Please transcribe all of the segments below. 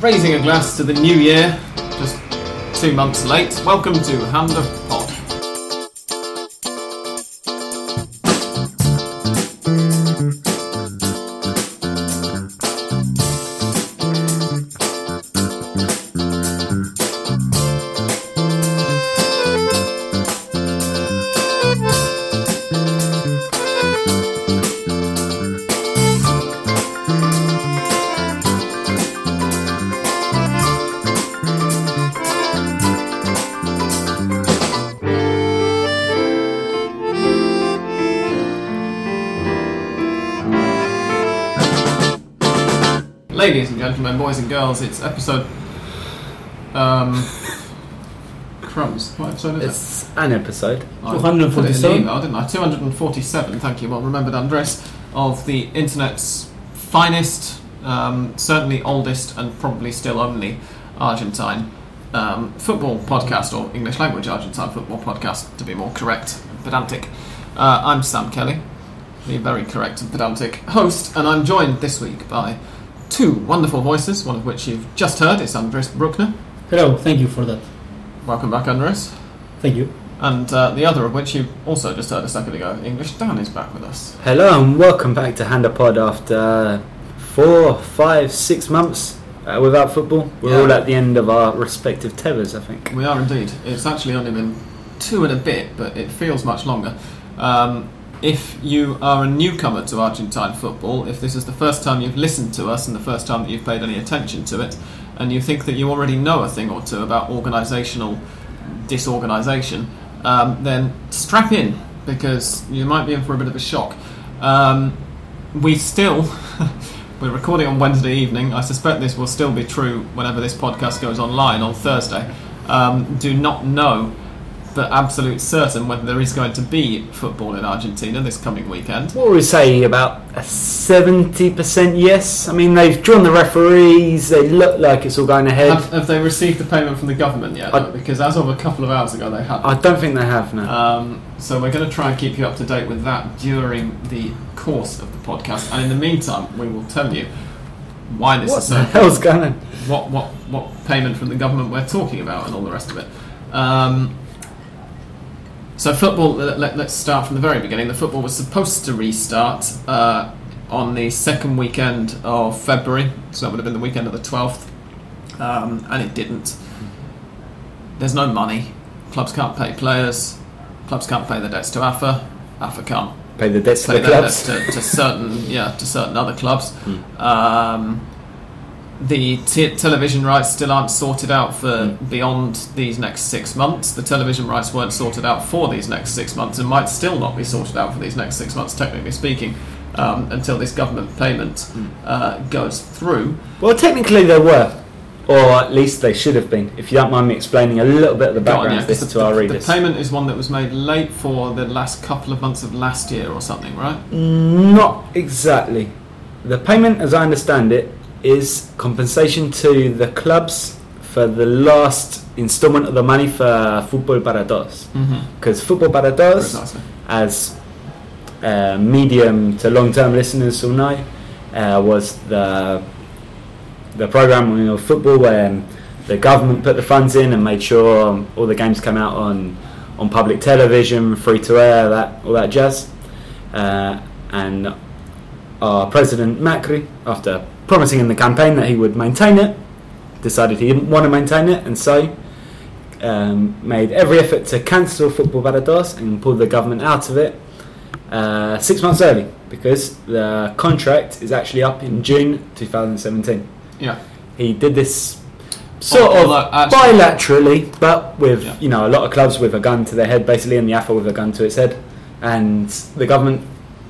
Raising a glass to the new year, just two months late. Welcome to Hand of Boys and girls, it's episode. Um. crumbs. What episode is it? It's an episode. I put it in the 247? email, didn't I? 247, thank you. Well remembered, Andres, of the internet's finest, um, certainly oldest, and probably still only Argentine um, football podcast, or English language Argentine football podcast, to be more correct, pedantic. Uh, I'm Sam Kelly, the very correct and pedantic host, and I'm joined this week by two wonderful voices, one of which you've just heard. It's Andres Bruckner. Hello, thank you for that. Welcome back, Andres. Thank you. And uh, the other of which you also just heard a second ago, English Dan is back with us. Hello and welcome back to Hand Pod after four, five, six months uh, without football. We're Yeah. all at the end of our respective tethers, I think. We are indeed. It's actually only been two and a bit, but it feels much longer. Um, if you are a newcomer to Argentine football, if this is the first time you've listened to us and the first time that you've paid any attention to it, and you think that you already know a thing or two about organisational disorganisation, um, then strap in because you might be in for a bit of a shock. Um, we still, we're recording on Wednesday evening. I suspect this will still be true whenever this podcast goes online on Thursday. Um, do not know for absolute certain whether there is going to be football in Argentina this coming weekend. What would we say about a 70% yes? I mean, they've drawn the referees, they look like it's all going ahead. Have, have they received the payment from the government yet? I- because as of a couple of hours ago, they had. I don't think they have now. Um, so we're going to try and keep you up to date with that during the course of the podcast, and in the meantime, we will tell you why this is what is the so hell's going on? what what what payment from the government we're talking about and all the rest of it. Um, so football. Let, us start from the very beginning. The football was supposed to restart uh, on the second weekend of February, so that would have been the weekend of the twelfth, um, and it didn't. There's no money. Clubs can't pay players. Clubs can't pay their debts to AFA. AFA can't Pay the debts to the their clubs. debts to, to certain yeah to certain other clubs. Hmm. Um, the t- television rights still aren't sorted out for Hmm. beyond these next six months. The television rights weren't sorted out for these next six months and might still not be sorted out for these next six months, technically speaking, um, until this government payment Hmm. uh, goes through. Well, technically they were. Or at least they should have been. If you don't mind me explaining a little bit of the Go on, background yeah, of this 'cause to the, our the readers. payment is one that was made late for the last couple of months of last year or something, right? Not exactly. The payment, as I understand it, is compensation to the clubs for the last instalment of the money for Football para Todos. Mm-hmm. Because Football para Todos, as uh, medium to long term listeners will know, uh, was the the program of football where the government put the funds in and made sure all the games come out on on public television, free to air, that all that jazz. Uh, and our president Macri, after promising in the campaign that he would maintain it, decided he didn't want to maintain it, and so um, made every effort to cancel Football para Todos and pull the government out of it uh, six months early because the contract is actually up in June 2017. Yeah. He did this sort Although of bilaterally, but with Yeah. you know a lot of clubs with a gun to their head, basically, and the AFA with a gun to its head, and the government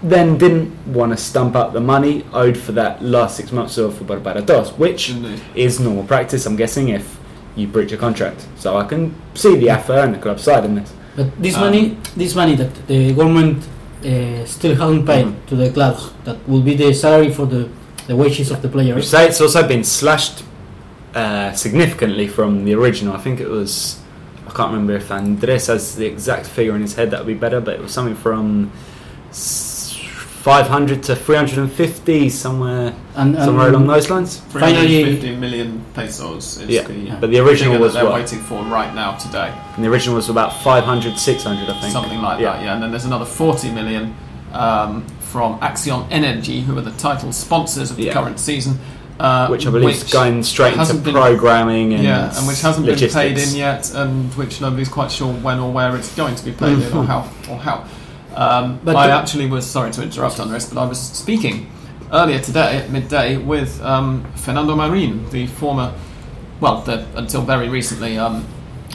then didn't want to stump up the money owed for that last six months of Football para Todos, which Indeed. is normal practice. I'm guessing if you breach a contract, so I can see the AFA and the club side in this. But this Um, money, this money that the government uh, still haven't paid Mhm. to the clubs, that will be the salary for the, the wages of the Which players. say it's also been slashed uh, significantly from the original. I think it was. I can't remember if Andres has the exact figure in his head. That would be better, but it was something from s- 500 to 350 somewhere And, and somewhere along those lines. Finally- 350 million pesos is Yeah, the but the original figure was that they're what? waiting for right now today. And the original was about 500, 600, I think. Something like Yeah. that, yeah. And then there's another 40 million um, from Axion Energy, who are the title sponsors of the Yeah. current season. Uh, which I believe is going straight into hasn't been- programming and yeah, and which hasn't logistics. been paid in yet, and which nobody's quite sure when or where it's going to be paid in or how or how. Um, But I actually was sorry to interrupt, Andres, but I was speaking earlier today at midday with um, Fernando Marin, the former, well, the, until very recently, um,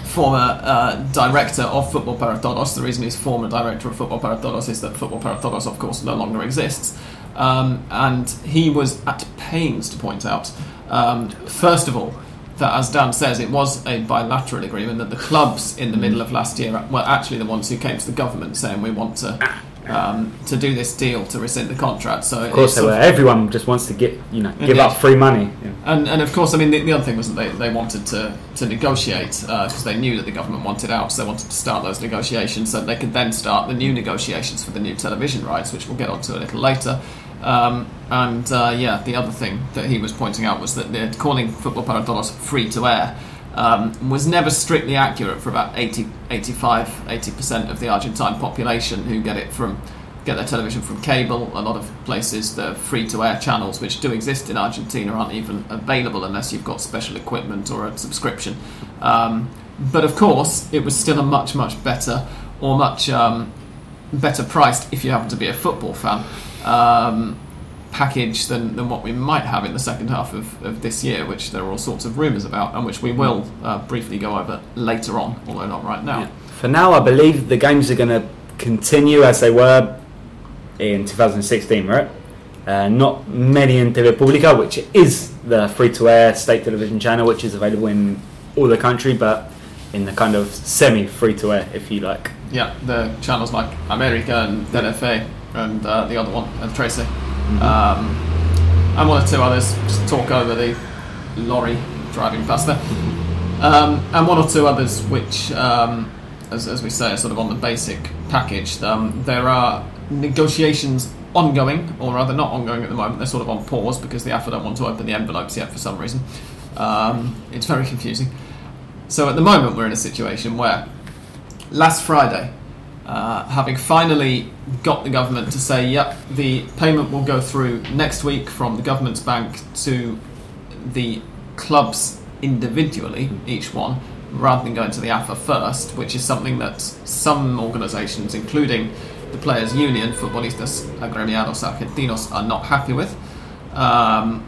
former uh, director of Football Para Todos. The reason he's former director of Football Para Todos is that Football Para Todos, of course, no longer exists. Um, and he was at pains to point out, um, first of all, that as Dan says, it was a bilateral agreement that the clubs in the middle of last year were actually the ones who came to the government saying we want to um, to do this deal to rescind the contract. So Of course, they were. Everyone just wants to get you know give up free money. Yeah. and, and of course, I mean, the, the other thing was that they, they wanted to, to negotiate because they knew that the government wanted out, so they wanted to start those negotiations so they could then start the new negotiations for the new television rights, which we'll get onto a little later. Um, and uh, yeah, the other thing that he was pointing out was that they're calling Football Para Todos free to air. Um, was never strictly accurate for about 80, 85, 80% of the Argentine population who get it from get their television from cable. A lot of places, the free to air channels, which do exist in Argentina, aren't even available unless you've got special equipment or a subscription. Um, but of course, it was still a much, much better or much um, better priced if you happen to be a football fan. Um, package than, than what we might have in the second half of, of this year, which there are all sorts of rumours about, and which we will uh, briefly go over later on, although not right now. Yeah. For now, I believe the games are going to continue as they were in 2016, right? Uh, not many in TV Pública, which is the free-to-air state television channel, which is available in all the country, but in the kind of semi-free-to-air, if you like. Yeah, the channels like America and Telefe and uh, the other one, and Trece. Um, and one or two others, just talk over the lorry driving past there. Um, and one or two others which, um, as, as we say, are sort of on the basic package. Um, there are negotiations ongoing, or rather not ongoing at the moment, they're sort of on pause because the AFA don't want to open the envelopes yet for some reason. Um, it's very confusing. So at the moment, we're in a situation where last Friday, uh, having finally got the government to say, yep, the payment will go through next week from the government's bank to the clubs individually, each one, rather than going to the AFA first, which is something that some organisations, including the Players' Union, Futbolistas Agremiados Argentinos, are not happy with. Um,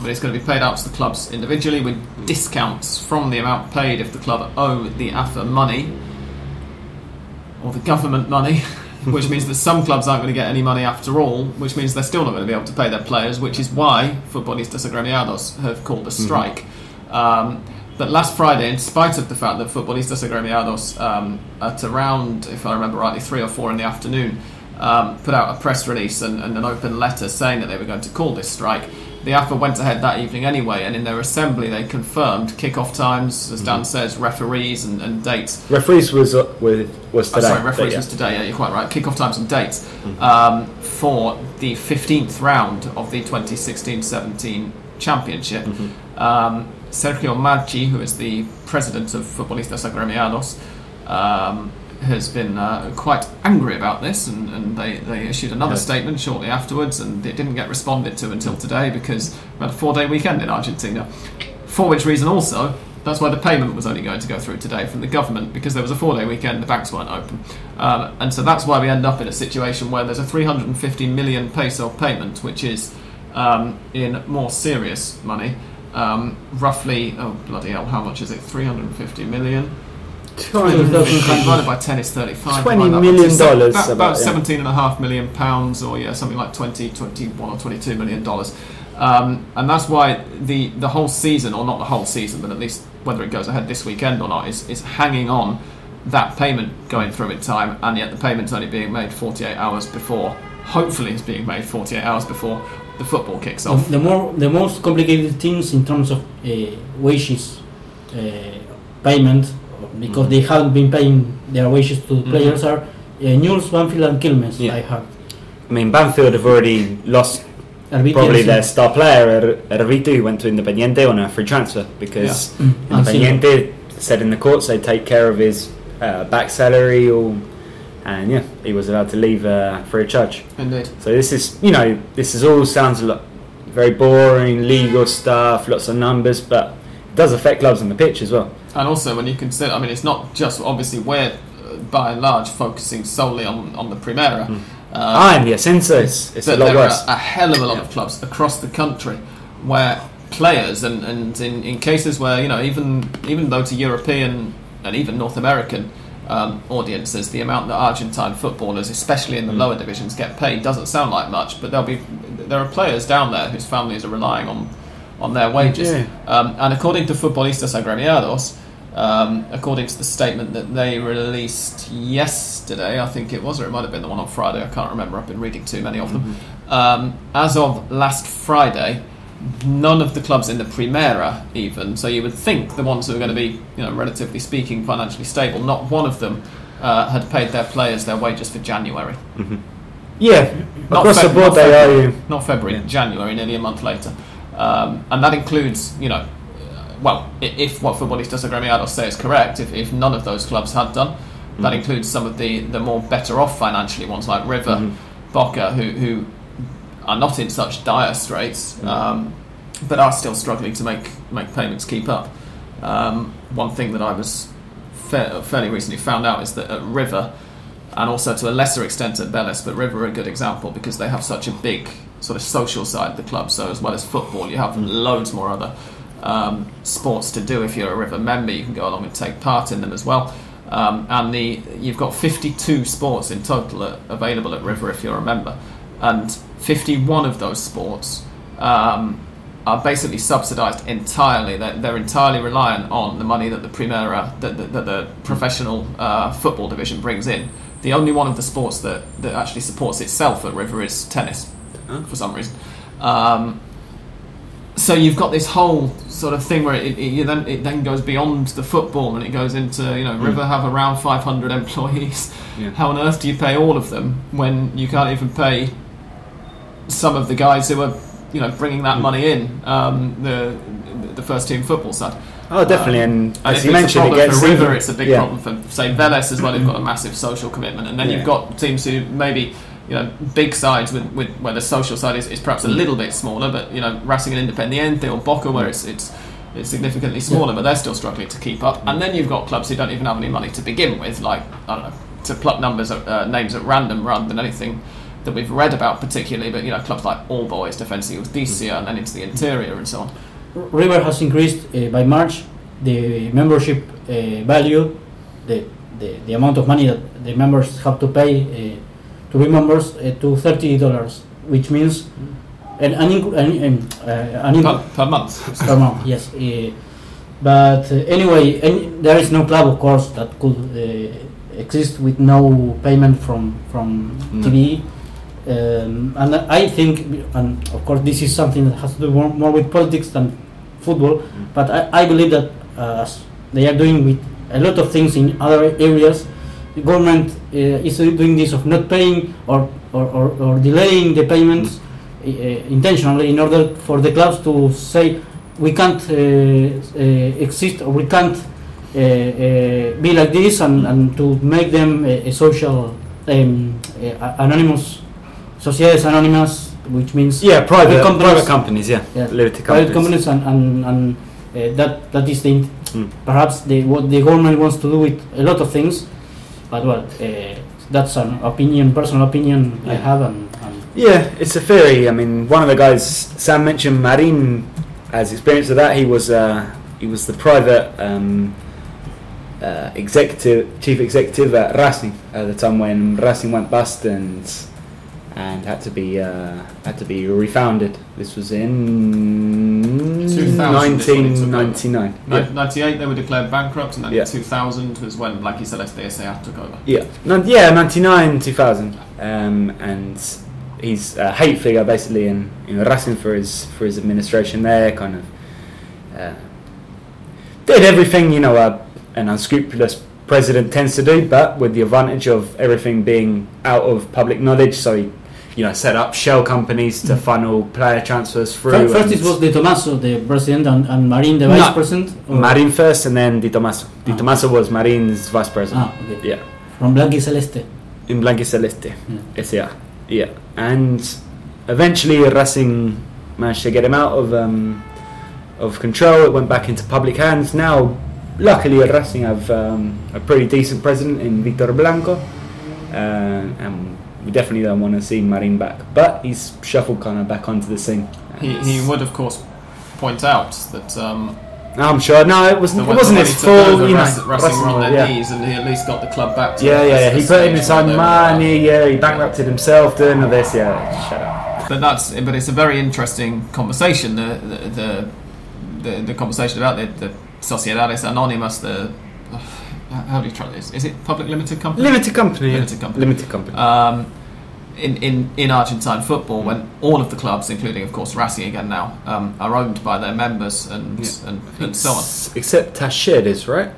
but it's going to be paid out to the clubs individually with discounts from the amount paid if the club owe the AFA money or the government money, which means that some clubs aren't going to get any money after all, which means they're still not going to be able to pay their players, which is why Futbolistas Agremiados have called a strike. Um, but last Friday, in spite of the fact that Futbolistas Agremiados, um, at around, if I remember rightly, three or four in the afternoon, um, put out a press release and, and an open letter saying that they were going to call this strike. The AFA went ahead that evening anyway, and in their assembly they confirmed kick-off times, as Dan says, referees and, and dates. Referees was uh, was, was Oh, today. sorry, but referees yeah. was today. Yeah, you're quite right. Kick-off times and dates um, for the 15th round of the 2016-17 championship. Um, Sergio Marchi, who is the president of Futbolistas Agremiados, um, has been uh, quite angry about this, and, and they, they issued another Yeah. statement shortly afterwards, and it didn't get responded to until today because we had a four-day weekend in Argentina. For which reason, also, that's why the payment was only going to go through today from the government because there was a four-day weekend, the banks weren't open, um, and so that's why we end up in a situation where there's a 350 million peso payment, which is um, in more serious money. Um, roughly, oh bloody hell, how much is it? 350 million. Divided by 10 is 35. $20 divide that by million two, so dollars, About, about, about yeah. 17 and a half million pounds, or yeah, something like 20, 21 or 22 million dollars. Um, and that's why the, the whole season, or not the whole season, but at least whether it goes ahead this weekend or not, is, is hanging on that payment going through in time, and yet the payment's only being made 48 hours before, hopefully, it's being made 48 hours before the football kicks off. The, the more the most complicated things in terms of uh, wages uh, payment because they haven't been paying their wages to the Mhm. players are uh, Newell's, Banfield, and Quilmes. Yeah. I heard. I mean, Banfield have already lost Arbitrio, probably their star player, Er- Erviti, who went to Independiente on a free transfer because Mm. And Silva. Independiente said in the courts they'd take care of his uh, back salary, or, and yeah, he was allowed to leave uh, free of charge. Indeed. So this is, you know, this is all sounds a lot very boring, legal stuff, lots of numbers, but it does affect clubs on the pitch as well. And also, when you consider, I mean, it's not just obviously we're uh, by and large focusing solely on, on the Primera. Mm. Uh, ah, and the Ascenso, it's, it's a lot there worse. are a hell of a lot Yeah. of clubs across the country where players and, and in, in cases where you know even even though to European and even North American um, audiences the amount that Argentine footballers especially in the Mm. lower divisions get paid doesn't sound like much but there'll be there are players down there whose families are relying on on their wages Yeah. um, and according to Futbolistas Agremiados um, according to the statement that they released yesterday, I think it was, or it might have been the one on Friday, I can't remember, I've been reading too many of them. Um, as of last Friday, none of the clubs in the Primera, even, so you would think the ones who are going to be, you know, relatively speaking, financially stable, not one of them uh, had paid their players their wages for January. Yeah, Not across Feb- the board not they February. owe you. Not February, Yeah. January, nearly a month later. Um, and that includes, you know, uh, well, if what Futbolistas Agremiados say is correct, if, if none of those clubs had done, that Mhm. includes some of the, the more better off financially ones like River, Mhm. Boca, who, who are not in such dire straits, Mhm. um, but are still struggling to make, make payments keep up. Um, one thing that I was fa- fairly recently found out is that at River, and also to a lesser extent at Vélez, but River are a good example because they have such a big sort of social side of the club. So as well as football, you have loads more other um, sports to do. If you're a River member, you can go along and take part in them as well. Um, and the you've got 52 sports in total at, available at River if you're a member, and 51 of those sports um, are basically subsidised entirely. They're, they're entirely reliant on the money that the Primera, that, the professional uh, football division brings in. The only one of the sports that, that actually supports itself at River is tennis, Oh. for some reason. Um, so you've got this whole sort of thing where it, it, you then it then goes beyond the football and it goes into you know River have around 500 employees. Yeah. How on earth do you pay all of them when you can't even pay some of the guys who are you know bringing that Mm. money in um, the the first team football side? Oh, definitely. and And as if you it's mentioned, it problem gets for River, it's a big yeah. problem for say Vélez as well. They've got a massive social commitment, and then Yeah. you've got teams who maybe you know big sides with, with where the social side is, is perhaps a Mm. little bit smaller, but you know Racing and Independiente or Boca where it's it's it's significantly smaller, but they're still struggling to keep up. And then you've got clubs who don't even have any money to begin with, like I don't know to pluck numbers at, uh, names at random rather than anything that we've read about particularly, but you know clubs like All Boys, Defensa Justicia, and then into the interior and so on. River has increased uh, by March the membership uh, value, the, the the amount of money that the members have to pay uh, to be members uh, to thirty dollars, which means an an, inc- an, an, uh, an Per, per month. per month, yes. Uh, but uh, anyway, any, there is no club, of course, that could uh, exist with no payment from from No. TV. Um, and I think, and of course, this is something that has to do more, with politics than football. But I, I believe that uh, as they are doing with a lot of things in other areas, the government is doing this of not paying or or, or, or delaying the payments uh, intentionally in order for the clubs to say we can't uh, uh, exist or we can't uh, uh, be like this and, and to make them a, a social um, uh, anonymous societies anonymous which means Yeah, private companies- private companies. Yeah, Yeah. limited private companies. companies and, and, and uh, that that is the Mm. perhaps the, what the government wants to do with a lot of things but well uh, that's an opinion personal opinion I have and, and Yeah, it's a theory. I mean, one of the guys Sam mentioned, Marin, has experience of that. He was uh, he was the private um, uh, executive, chief executive at Racing at the time when Racing went bust and and had to be uh, had to be refounded. This was in 2000 is when it took over. 1999. Yeah. 98 they were declared bankrupt, and then Yeah. 2000 was when, like you said, SDSA took over. Yeah, no, yeah, ninety nine, two thousand, um, and he's a hate figure basically in in Racing for his for his administration there. Kind of uh, did everything you know a, an unscrupulous president tends to do, but with the advantage of everything being out of public knowledge. So he you know, set up shell companies to funnel player transfers through. Fir- First, it was De Tomaso, the president, and, and Marin, the No. vice president. or- Marin first, and then Di Tommaso. Di Ah. Tommaso was Marin's vice president. Ah, okay. Yeah, From Blanqui Celeste. in Blanqui Celeste. Yeah. SA. Yeah, and eventually Racing managed to get him out of um, of control. It went back into public hands. Now, luckily, Racing have um, a pretty decent president in Victor Blanco, uh, and we definitely don't want to see Marin back. But he's shuffled kind of back onto the scene. He, he would, of course, point out that um, I'm sure. No, it was. the It wasn't his fault. You know, Racing, Racing were on their yeah. knees, and he at least got the club back. To Yeah, yeah, yeah. He put in his own money. Yeah, he bankrupted himself doing all this. Yeah, shut up. But that's but it's a very interesting conversation. The the the, the, the conversation about the, the Sociedades Anónimas. The how do you try this? Is it public limited company? Limited company. Limited company. Limited company. Um, in, in, in Argentine football, when all of the clubs, including of course Racing again now, um, are owned by their members and Yeah. and, and so on. S- Except Talleres, right?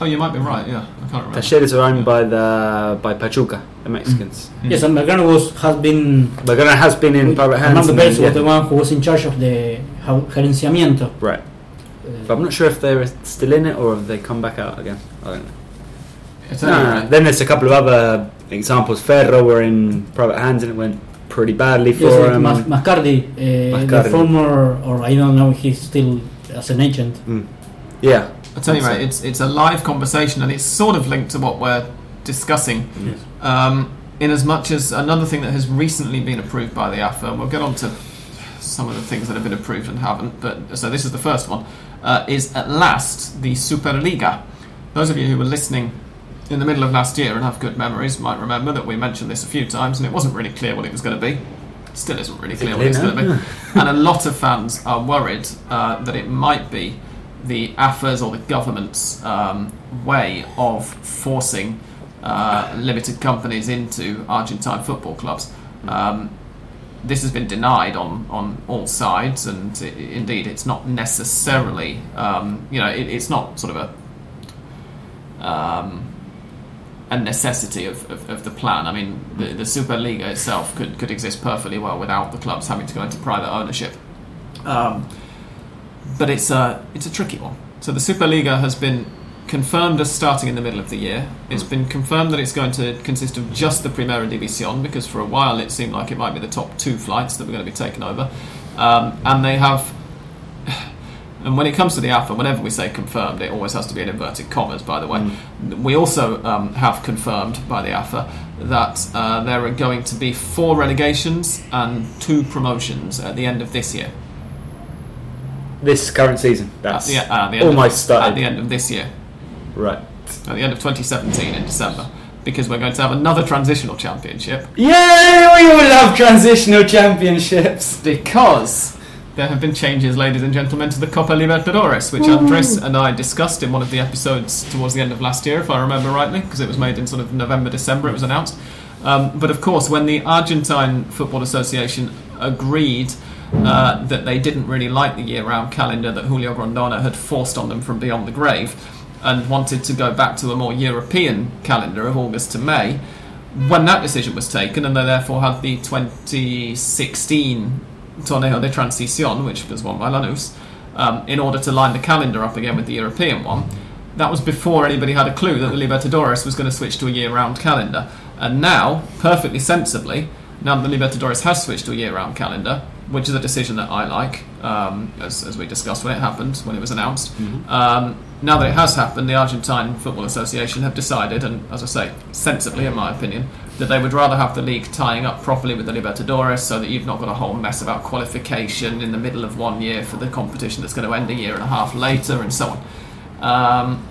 Oh, you might be right. Yeah, I can't remember. Talleres are owned by the by Pachuca, the Mexicans. Mm. Yes, and Belgrano was has been. Belgrano has been in private hands. Fernando and Pérez then- was the one who was in charge of the how- gerenciamiento. Right, but I'm not sure if they're still in it or if they come back out again. I don't know. It's No, no, no. Then there's a couple of other examples. Ferro were in private hands and it went pretty badly for yes, like um, Mas- Mascardi, uh, the Mascardi. former, or I don't know, if he's still as an agent. mm. Yeah, At any That's rate, it. it's it's a live conversation, and it's sort of linked to what we're discussing. Yes. Um, in as much as another thing that has recently been approved by the AFA, and we'll get on to some of the things that have been approved and haven't. But so this is the first one. Uh, is at last the Superliga. Those of you who were listening in the middle of last year and have good memories might remember that we mentioned this a few times, and it wasn't really clear what it was going to be. Still isn't really clear what it's going to be. and a lot of fans are worried uh, that it might be the AFA's or the government's um, way of forcing uh, limited companies into Argentine football clubs. Um, this has been denied on, on all sides, and i indeed, it's not necessarily, um, you know, it, it's not sort of a um, a necessity of, of, of the plan. I mean, the, the Superliga itself could, could exist perfectly well without the clubs having to go into private ownership. Um, but it's a, it's a tricky one. So the Superliga has been confirmed as starting in the middle of the year. It's been confirmed that it's going to consist of just the Primera División because for a while it seemed like it might be the top two flights that were going to be taken over. Um, and they have and when it comes to the AFA, whenever we say confirmed, it always has to be in inverted commas, by the way. We also um, have confirmed by the AFA that uh, there are going to be four relegations and two promotions at the end of this year. this current season. At That's the, uh, the almost of, started. At the end of this year. Right. At the end of 2017 in December. Because we're going to have another transitional championship. Yay! We all love transitional championships. because there have been changes, ladies and gentlemen, to the Copa Libertadores, which Andres and I discussed in one of the episodes towards the end of last year, if I remember rightly, because it was made in sort of November, December, it was announced. Um, but of course, when the Argentine Football Association agreed uh, that they didn't really like the year round calendar that Julio Grondona had forced on them from beyond the grave and wanted to go back to a more European calendar of August to May, when that decision was taken, and they therefore had the 2016 Torneo de Transición, which was won by Lanús, um, in order to line the calendar up again with the European one. That was before anybody had a clue that the Libertadores was going to switch to a year-round calendar. And now, perfectly sensibly, now that the Libertadores has switched to a year-round calendar, which is a decision that I like, um, as, as we discussed when it happened, when it was announced. Um, now that it has happened, the Argentine Football Association have decided, and as I say, sensibly in my opinion, that they would rather have the league tying up properly with the Libertadores so that you've not got a whole mess about qualification in the middle of one year for the competition that's going to end a year and a half later and so on. Um,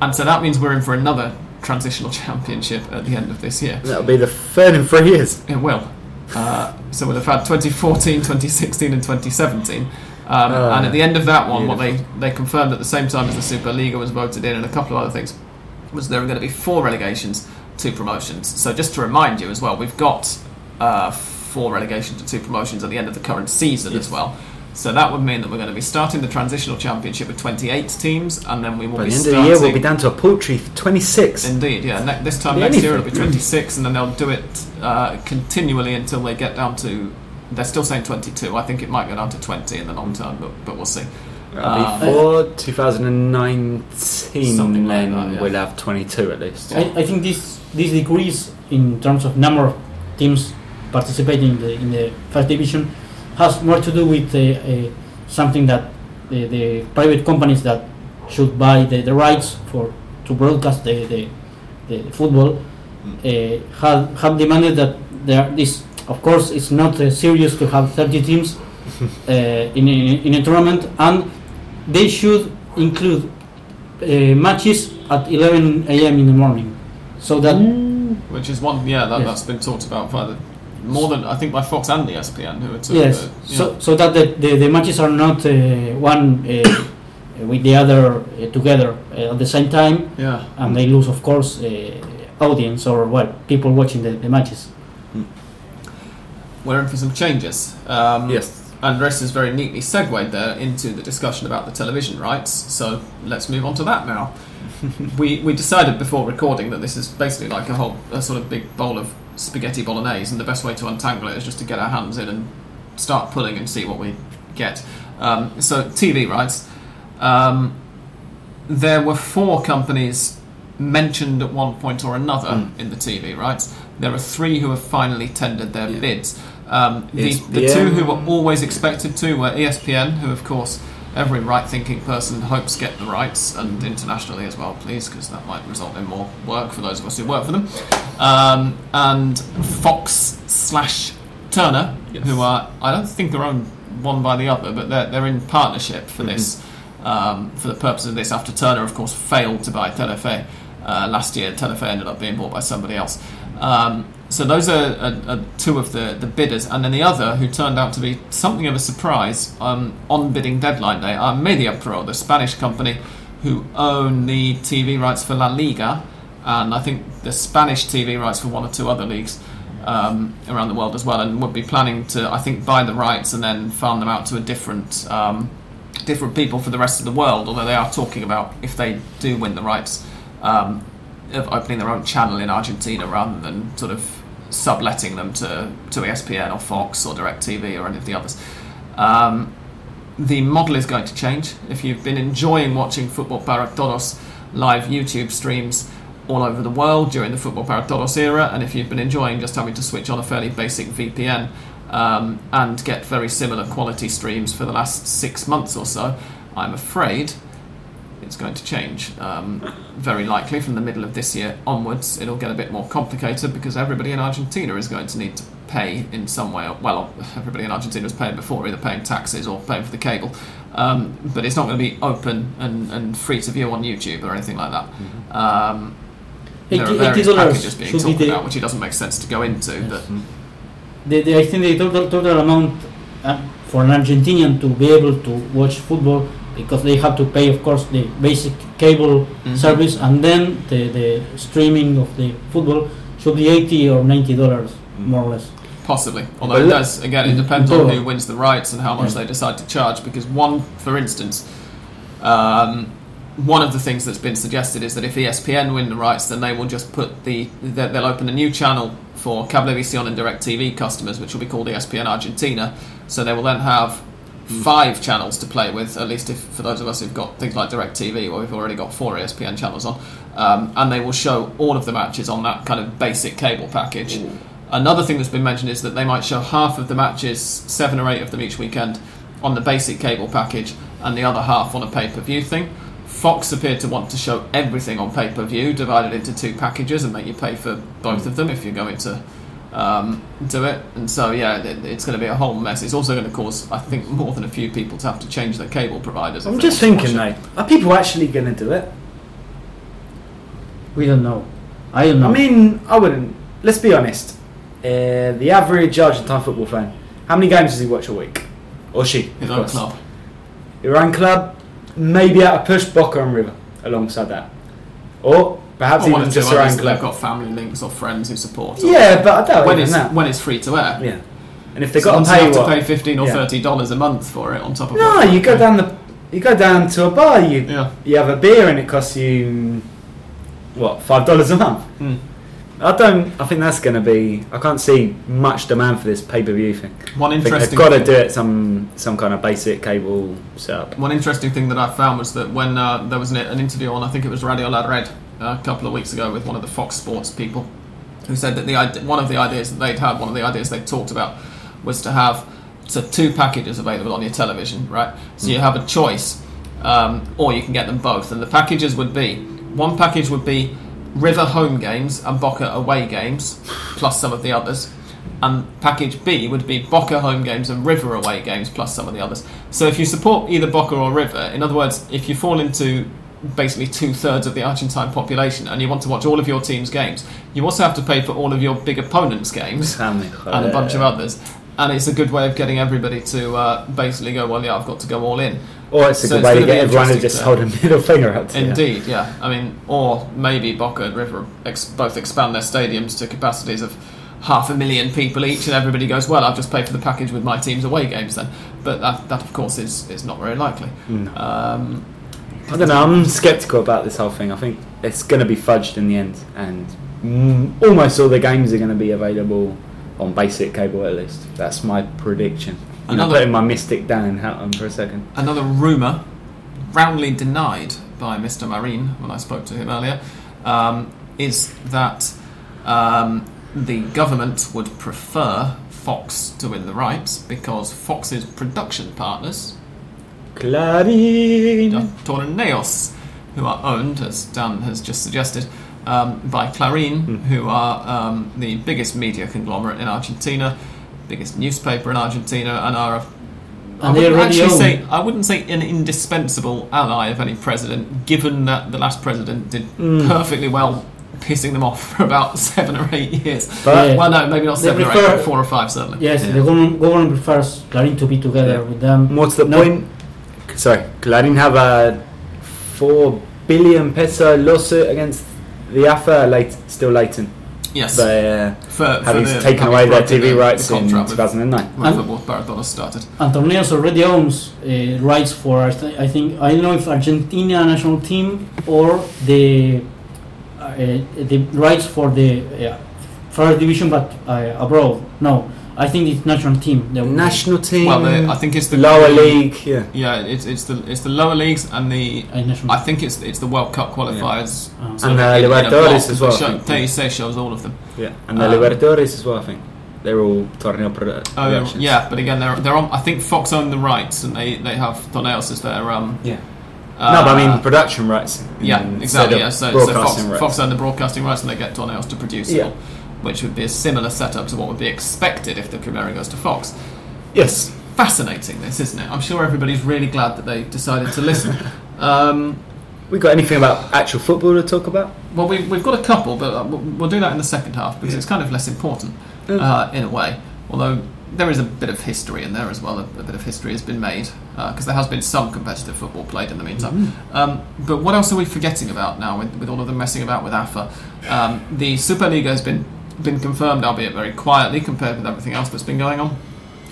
and so that means we're in for another transitional championship at the end of this year. That'll be the third in three years. It will. Uh, so we'll have had 2014, 2016, and 2017. Um, Ah, and at the end of that one, what they, they confirmed at the same time as the Superliga was voted in and a couple of other things was there are going to be four relegations, two promotions. So just to remind you as well, we've got uh, four relegations to two promotions at the end of the current season as well. So that would mean that we're going to be starting the transitional championship with 28 teams, and then we will By be the end of the year, we'll be down to a paltry 26. Indeed, yeah. Ne- this time Be next year it'll be 26, and then they'll do it uh, continually until they get down to. They're still saying 22. I think it might go down to 20 in the long term, but, but we'll see. Uh, Before 2019, Something like that, yeah. we'll have 22 at least. I, I think this this decrease in terms of number of teams participating in the, in the first division has more to do with uh, uh, something that the, the private companies that should buy the, the rights for to broadcast the, the, the football uh, have, have demanded that there this of course it's not uh, serious to have 30 teams uh, in, a, in a tournament and they should include uh, matches at 11 a.m. in the morning so that Which is one, yeah, that, Yes. that's been talked about by the more than I think by Fox and the ESPN, who are two. yes of the, so, so that the, the, the matches are not uh, one uh, with the other uh, together uh, at the same time yeah. and they lose of course uh, audience or well people watching the, the matches we're in for some changes. Um, Yes. Andres has very neatly segued there into the discussion about the television rights, so let's move on to that now. we, we decided before recording that this is basically like a whole a sort of big bowl of spaghetti bolognese, and the best way to untangle it is just to get our hands in and start pulling and see what we get. Um, so, TV rights. Um, there were four companies mentioned at one point or another Mm. in the TV rights. There are three who have finally tendered their Yeah. bids. Um, the, the two who were always expected to were ESPN, who of course every right-thinking person hopes get the rights, and internationally as well, please, because that might result in more work for those of us who work for them. Um, and Fox slash Turner, Yes. who are I don't think they're owned one by the other, but they're they're in partnership for this um, for the purpose of this. After Turner, of course, failed to buy Telefe uh, last year, Telefe ended up being bought by somebody else. Um, so those are, are, are two of the, the bidders, and then the other, who turned out to be something of a surprise um, on bidding deadline day, are MediaPro, the Spanish company who own the TV rights for La Liga, and I think the Spanish TV rights for one or two other leagues um, around the world as well, and would be planning to, I think, buy the rights and then farm them out to a different um, different people for the rest of the world. Although they are talking about if they do win the rights, um, of opening their own channel in Argentina rather than sort of subletting them to to ESPN or Fox or DirecTV or any of the others. Um, the model is going to change. If you've been enjoying watching Football Para Todos live YouTube streams all over the world during the Football Para Todos era, and if you've been enjoying just having to switch on a fairly basic VPN um, and get very similar quality streams for the last six months or so, I'm afraid it's going to change. Um, very likely from the middle of this year onwards, it'll get a bit more complicated because everybody in Argentina is going to need to pay in some way. Well, everybody in Argentina was paying before, either paying taxes or paying for the cable. Um, but it's not going to be open and, and free to view on YouTube or anything like that. Um, there are Eighty- various $80 packages being be talked about, which it doesn't make sense to go into. But the, the, I think the total, total amount uh, for an Argentinian to be able to watch football because they have to pay, of course, the basic cable Mhm. service and then the, the streaming of the football should be 80 or 90 dollars, more or less. Possibly. Although But it does, again, it depends on who wins the rights and how much Yeah. they decide to charge. Because one, for instance, um, one of the things that's been suggested is that if ESPN win the rights, then they will just put the they- they'll open a new channel for Cablevisión and DirecTV customers, which will be called ESPN Argentina. So they will then have five channels to play with, at least if for those of us who've got things like DirecTV, where we've already got four ESPN channels on, um, and they will show all of the matches on that kind of basic cable package. Another thing that's been mentioned is that they might show half of the matches, seven or eight of them each weekend, on the basic cable package, and the other half on a pay per view thing. Fox appeared to want to show everything on pay per view, divided into two packages, and make you pay for both of them if you're going to um, do it. And so, yeah, it, it's going to be a whole mess. It's also going to cause, I think, more than a few people to have to change their cable providers. I'm just thinking, watch are people actually going to do it? We don't know. I don't know. I mean, I wouldn't. Let's be honest. Uh, the average Argentine football fan, how many games does he watch a week? Or she? His of own club. Your own club, maybe out a push, Boca and River alongside that. Or perhaps Or even just your others own that they've got family links or friends who support. Yeah, but I doubt when it's that. when it's free to air. Yeah. And if they So got to you pay have to pay fifteen or Yeah. thirty dollars a month for it on top of No, what you go pay. down the you go down to a bar. You Yeah. you have a beer and it costs you what five dollars a month. Mm. I don't. I think that's going to be. I can't see much demand for this pay per view thing. One I think they've interesting. got to do it some some kind of basic cable setup. One interesting thing that I found was that when uh, there was an, an interview on, I think it was Radio La Red a couple of weeks ago with one of the Fox Sports people, who said that the one of the ideas that they'd had, one of the ideas they talked about, was to have so two packages available on your television, right? So you have a choice, um, or you can get them both, and the packages would be one package would be River home games and Boca away games, plus some of the others. And package B would be Boca home games and River away games plus some of the others. So if you support either Boca or River, in other words, if you fall into basically two thirds of the Argentine population and you want to watch all of your team's games, you also have to pay for all of your big opponents' games and a bunch of others. And it's a good way of getting everybody to uh, basically go, well, yeah, I've got to go all in. Or it's a So good it's way to get everyone to just hold a middle finger up to you. Indeed, yeah. I mean, or maybe Boca and River ex- both expand their stadiums to capacities of half a million people each, and everybody goes, "Well, I'll just pay for the package with my team's away games then." But that, that of course, is is not very likely. Mm. Um, I don't know. I'm skeptical about this whole thing. I think it's going to be fudged in the end, and almost all the games are going to be available on basic cable at least. That's my prediction. You know, Another- putting my mystic down in Houghton for a second. another rumor, roundly denied by Mr. Marin when I spoke to him earlier, um, is that um, the government would prefer Fox to win the rights because Fox's production partners Clarín. Torneos, who are owned, as Dan has just suggested, um, by Clarín, who are um, the biggest media conglomerate in Argentina, biggest newspaper in Argentina, and are a I And they wouldn't actually own- say I wouldn't say an indispensable ally of any president, given that the last president did Mm. perfectly well pissing them off for about seven or eight years. But Yeah. Well, no, maybe not They seven or eight, but four or five certainly. Yes, Yeah. the government, government prefers Clarín to be together Yeah. with them. More to the No. point. Sorry, Clarín have a four billion peso lawsuit against the AFA, late, still latent, Yes, but uh, for, for having the- taken having away their TV the- rights the in 2009. when And- football Maradona started. And Torneos already owns uh, rights for, I, th- I think, I don't know if Argentina national team or the uh, the rights for the uh, first division, but uh, abroad. No, I think it's national team. The National team, Well, the, I think it's the lower league, yeah. Yeah, it's it's the it's the lower leagues and the uh, national. I think it's it's the World Cup qualifiers. Uh, sort And of the in- in a Libertadores as well, which I show- think. TyC shows all of them. Yeah, and the Um, Libertadores as well. I think they're all torneo produ- Oh yeah, productions. yeah, but again, they're they're on. I think Fox own the rights, and they they have Torneos as their um. Yeah. Uh, no, but I mean production rights. yeah, instead exactly. of Yeah, so, so Fox, broadcasting rights. Fox own the broadcasting rights, and they get Torneos to produce it, Yeah. all, which would be a similar setup to what would be expected if the Primera goes to Fox. Yes. Fascinating, this isn't it? I'm sure everybody's really glad that they decided to listen. um, We got anything about actual football to talk about? Well, we, we've got a couple, but uh, we'll do that in the second half because it's kind of less important uh, in a way. Although there is a bit of history in there as well. A, a bit of history has been made because there has been some competitive football played in the meantime. Um, but what else are we forgetting about now with, with all of the messing about with AFA? Um, the Superliga has been been confirmed, albeit very quietly compared with everything else that's been going on.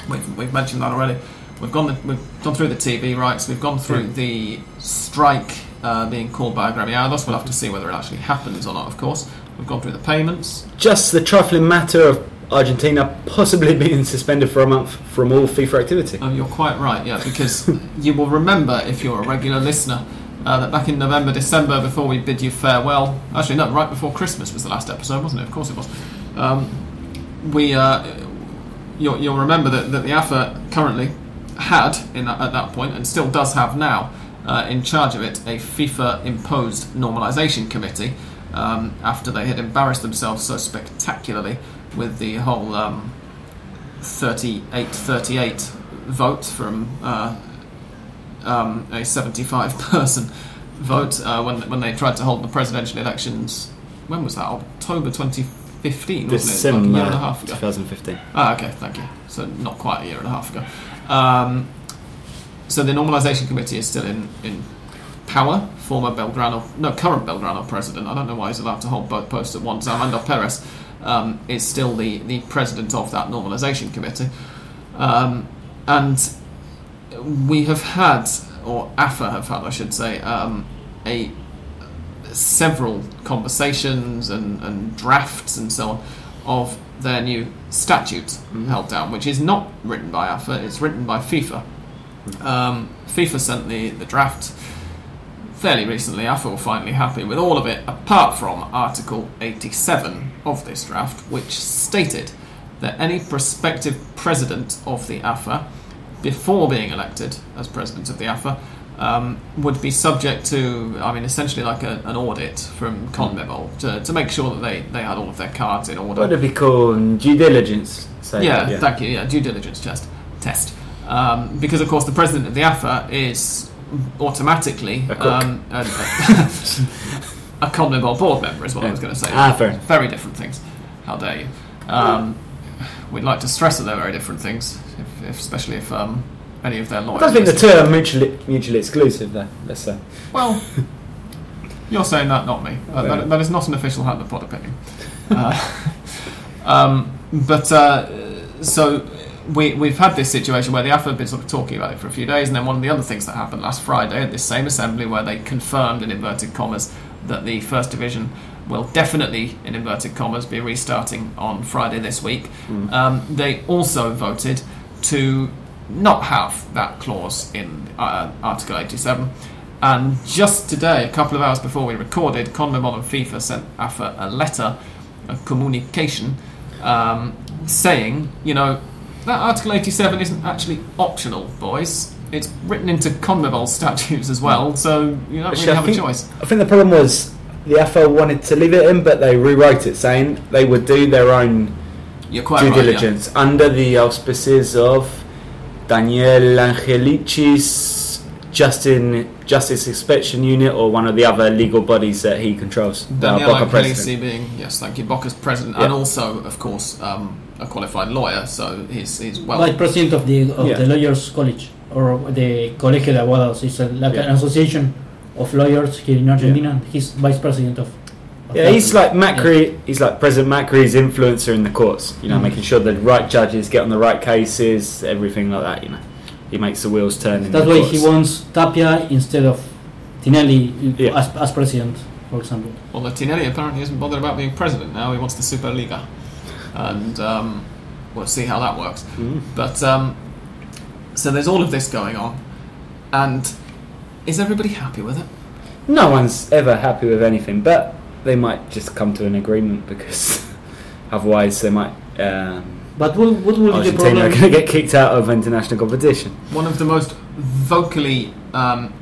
We've, we've mentioned that already. We've gone the, we've gone through the TV rights. We've gone through the strike uh, being called by Agremiados. We'll have to see whether it actually happens or not. Of course, we've gone through the payments. Just the trifling matter of Argentina possibly being suspended for a month from all FIFA activity. Oh, you're quite right. Yeah, because you will remember if you're a regular listener. Uh, that back in November, December, before we bid you farewell, actually no, right before Christmas was the last episode, wasn't it? Of course it was. Um, we, uh, you'll, you'll remember that, that the AFA currently had in at that point, and still does have now, uh, in charge of it, a FIFA imposed normalisation committee um, after they had embarrassed themselves so spectacularly with the whole um, 38 38 vote from uh, um, a 75 person vote uh, when, when they tried to hold the presidential elections. When was that? October 2015, wasn't it? Like a year and a half ago. 2015. Ah, okay, thank you. So not quite a year and a half ago. Um, so the normalisation committee is still in, in power. Former Belgrano, no, current Belgrano president. I don't know why he's allowed to hold both posts at once. Armando Perez um, is still the, the president of that normalisation committee. Um, and we have had, or AFA have had, I should say, um, a several conversations and, and drafts and so on of their new statute held down, which is not written by AFA, it's written by FIFA. Um, FIFA sent the, the draft fairly recently. AFA were finally happy with all of it, apart from Article 87 of this draft, which stated that any prospective president of the AFA, before being elected as president of the AFA, um, would be subject to, I mean, essentially like a, an audit from CONMEBOL to, to make sure that they, they had all of their cards in order. What do we call due diligence? Say Yeah, that, thank you. Yeah, due diligence test. Test. Um, because of course the president of the AFA is automatically A um, a, a CONMEBOL board member, is what I was going to say. Ah, fair. Very different things. How dare you? Um, we'd like to stress that they're very different things, if, if, especially if um, any of their lawyers. I don't think the are mutually, mutually exclusive, though. Let's say. Well, you're saying that, not me. Uh, that, that is not an official hand of pod opinion. Uh, um, but uh, so we, we've had this situation where the AFA have been sort of talking about it for a few days, and then one of the other things that happened last Friday at this same assembly, where they confirmed in inverted commas that the first division will definitely, in inverted commas, be restarting on Friday this week. Um, they also voted to not have that clause in uh, Article 87. And just today, a couple of hours before we recorded, CONMEBOL and FIFA sent AFA a letter, a communication, um, saying, you know, that Article 87 isn't actually optional, boys. It's written into CONMEBOL statutes as well, so you don't really Actually, I have think- a choice. I think the problem was the FO wanted to leave it in, but they rewrote it, saying they would do their own You're quite due right, yeah. diligence under the auspices of Daniel Angelici's Justin Justice Inspection Unit or one of the other legal bodies that he controls. Daniel Boca Angelici president. being, yes, thank you, Boca's president, Yeah. and also, of course, um, a qualified lawyer, so he's, he's well. Vice president of the of Yeah. the lawyers college or the Colegio de Abogados. It's a, like Yeah. an association of lawyers here in Argentina. He's vice president of. Of Yeah, he's like Macri. He's like President Macri's influencer in the courts. You know, Mm. making sure the right judges get on the right cases, everything like that. You know, he makes the wheels turn. In That's the why courts. he wants Tapia instead of Tinelli Yeah. as, as president, for example. Although Tinelli apparently isn't bothered about being president now, he wants the Superliga. And um, we'll see how that works. Mm. But um, so there's all of this going on, and is everybody happy with it? No one's ever happy with anything, but they might just come to an agreement because otherwise they might. Um, But what, what will be the Argentina are going to get kicked out of international competition. One of the most vocally um,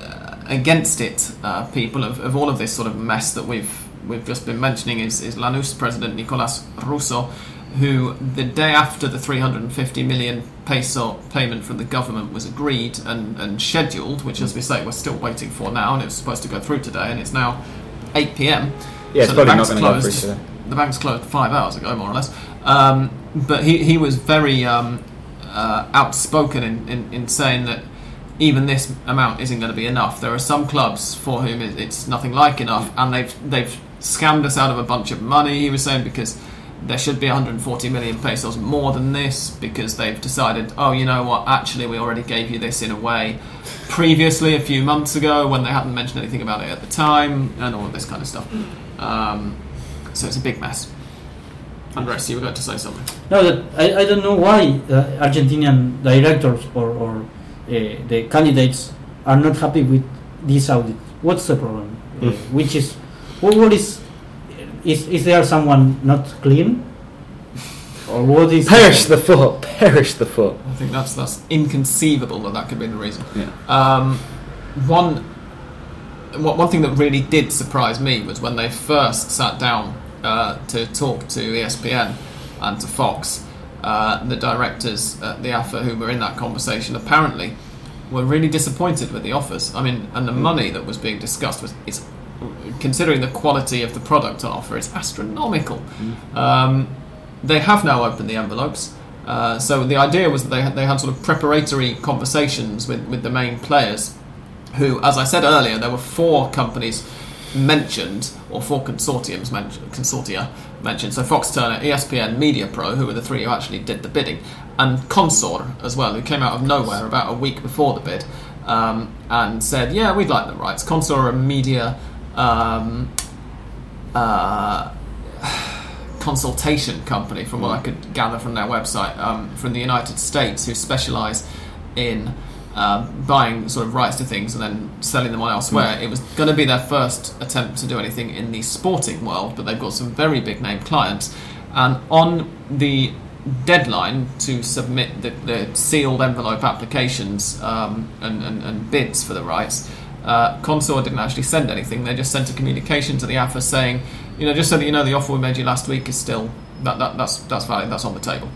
uh, against it uh, people of, of all of this sort of mess that we've we've just been mentioning is, is Lanús president Nicolas Russo, who the day after the 350 million peso payment from the government was agreed and, and scheduled, which as we say we're still waiting for now, and it was supposed to go through today, and it's now 8 p.m. Yeah, So the probably not bank's going to go through closed. The bank's closed five hours ago, more or less. Um, but he, he was very um, uh, outspoken in, in, in saying that even this amount isn't going to be enough. There are some clubs for whom it's nothing like enough, and they've they've scammed us out of a bunch of money. He was saying because there should be 140 million pesos more than this because they've decided, oh, you know what? Actually, we already gave you this in a way previously a few months ago when they hadn't mentioned anything about it at the time, and all of this kind of stuff. Um, so it's a big mess. Andres, you were going to say something. No, that I, I don't know why uh, Argentinian directors or, or uh, the candidates are not happy with this audit. What's the problem? Uh, Mm. which is what, what is is is there someone not clean or what is Perish the thought. Perish the thought. I think that's that's inconceivable that that could be the reason. Yeah. Um, one, one one thing that really did surprise me was when they first sat down uh, to talk to ESPN and to Fox. Uh, the directors at the AFA who were in that conversation apparently were really disappointed with the offers. I mean, and the money that was being discussed was is considering the quality of the product on offer, it's astronomical. Um, they have now opened the envelopes. Uh, so the idea was that they had, they had sort of preparatory conversations with, with the main players, who, as I said earlier, there were four companies mentioned, or four consortiums mentioned, consortia mentioned. So Fox Turner, ESPN, Media Pro, who were the three who actually did the bidding, and Consor as well, who came out of nowhere about a week before the bid um, and said, "Yeah, we'd like the rights." Consor are a media. Um, uh, consultation company, from what I could gather from their website, um, from the United States, who specialise in um, buying sort of rights to things and then selling them on elsewhere. It was going to be their first attempt to do anything in the sporting world, but they've got some very big name clients. And on the deadline to submit the, the sealed envelope applications um, and, and, and bids for the rights, uh, Consor didn't actually send anything. They just sent a communication to the AFA saying, you know, just so that you know, the offer we made you last week is still that, that that's that's valid. That's on the table,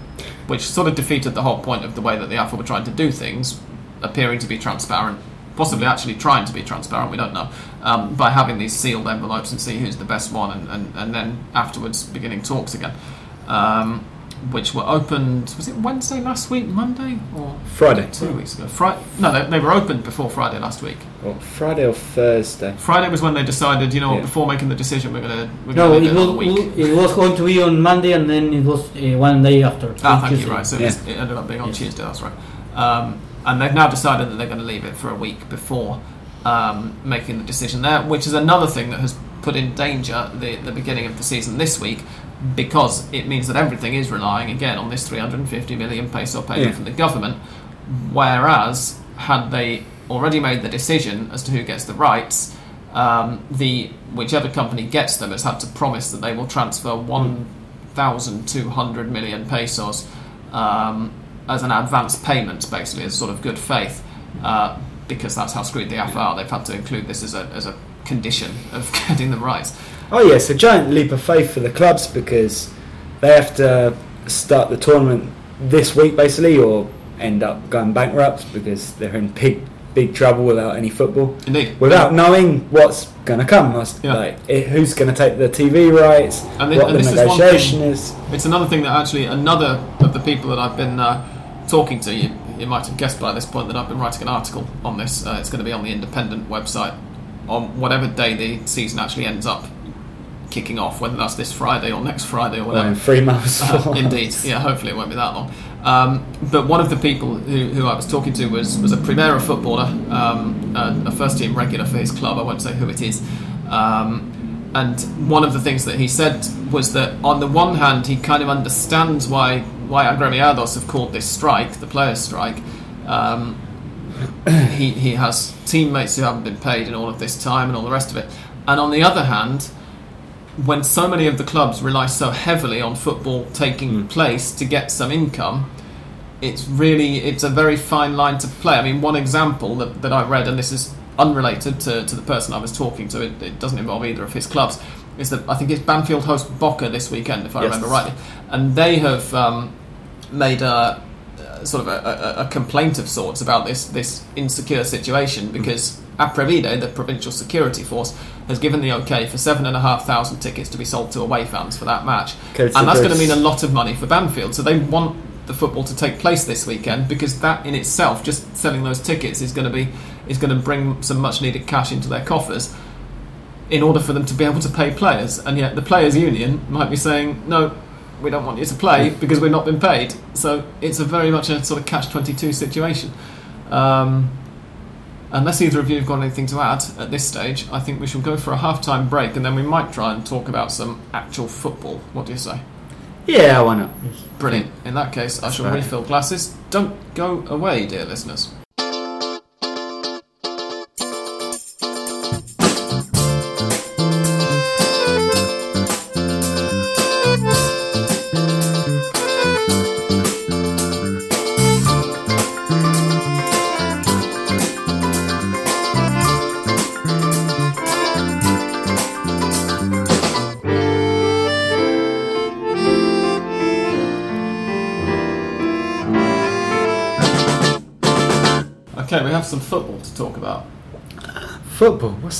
which sort of defeated the whole point of the way that the AFA were trying to do things, appearing to be transparent, possibly actually trying to be transparent. We don't know um, by having these sealed envelopes and see who's the best one, and, and, and then afterwards beginning talks again. Um, which were opened, was it Wednesday last week, Monday, or Friday. two weeks ago? Friday? No, they, they were opened before Friday last week. Or Friday or Thursday. Friday was when they decided, you know, Yeah. before making the decision, we're gonna we're No, gonna it it was, week. it was going to be on Monday and then it was uh, one day after. Ah, thank Tuesday. you. Right, so it, was, it ended up being on Yes. Tuesday. That's right. Um, and they've now decided that they're going to leave it for a week before um, making the decision there, which is another thing that has put in danger the the beginning of the season this week, because it means that everything is relying again on this 350 million peso payment Yeah. from the government. Whereas, had they already made the decision as to who gets the rights, um, the whichever company gets them has had to promise that they will transfer 1,200 million pesos um, as an advance payment, basically, as sort of good faith, uh, because that's how screwed the AFA are. They've had to include this as a, as a condition of getting the rights. Oh yeah, it's a giant leap of faith for the clubs because they have to start the tournament this week basically, or end up going bankrupt because they're in big big trouble without any football, Indeed. without knowing what's going to come. Yeah. Like it, who's going to take the TV rights, And thi- what and the this is one negotiation is. It's another thing that actually another of the people that I've been uh, talking to, you, you might have guessed by this point that I've been writing an article on this. Uh, it's going to be on the Independent website on whatever day the season actually ends up kicking off, whether that's this Friday or next Friday or whatever. in three months. Uh, indeed, yeah. Hopefully, it won't be that long. Um, but one of the people who, who I was talking to was was a Primera footballer, um, a, a first team regular for his club. I won't say who it is. Um, and one of the things that he said was that on the one hand, he kind of understands why why Agremiados have called this strike, the players' strike. Um, he, he has teammates who haven't been paid in all of this time and all the rest of it. And on the other hand, when so many of the clubs rely so heavily on football taking place to get some income, it's really it's a very fine line to play. I mean, one example that, that I read, and this is unrelated to, to the person I was talking to, it, it doesn't involve either of his clubs, is that I think it's Banfield host Boca this weekend, if I Yes. remember rightly, and they have um, made a uh, sort of a, a, a complaint of sorts about this this insecure situation because Aprevide, the provincial security force, has given the okay for seven and a half thousand tickets to be sold to away fans for that match, and that's going to mean a lot of money for Banfield. So they want the football to take place this weekend because that in itself, just selling those tickets, is going to be is going to bring some much needed cash into their coffers in order for them to be able to pay players. And yet the players' union might be saying, no, we don't want you to play because we've not been paid. So it's a very much a sort of catch twenty two situation. Um, unless either of you have got anything to add at this stage, I think we shall go for a half time break and then we might try and talk about some actual football. What do you say? yeah, why not? Brilliant. In that case, I shall refill glasses. Don't go away, dear listeners.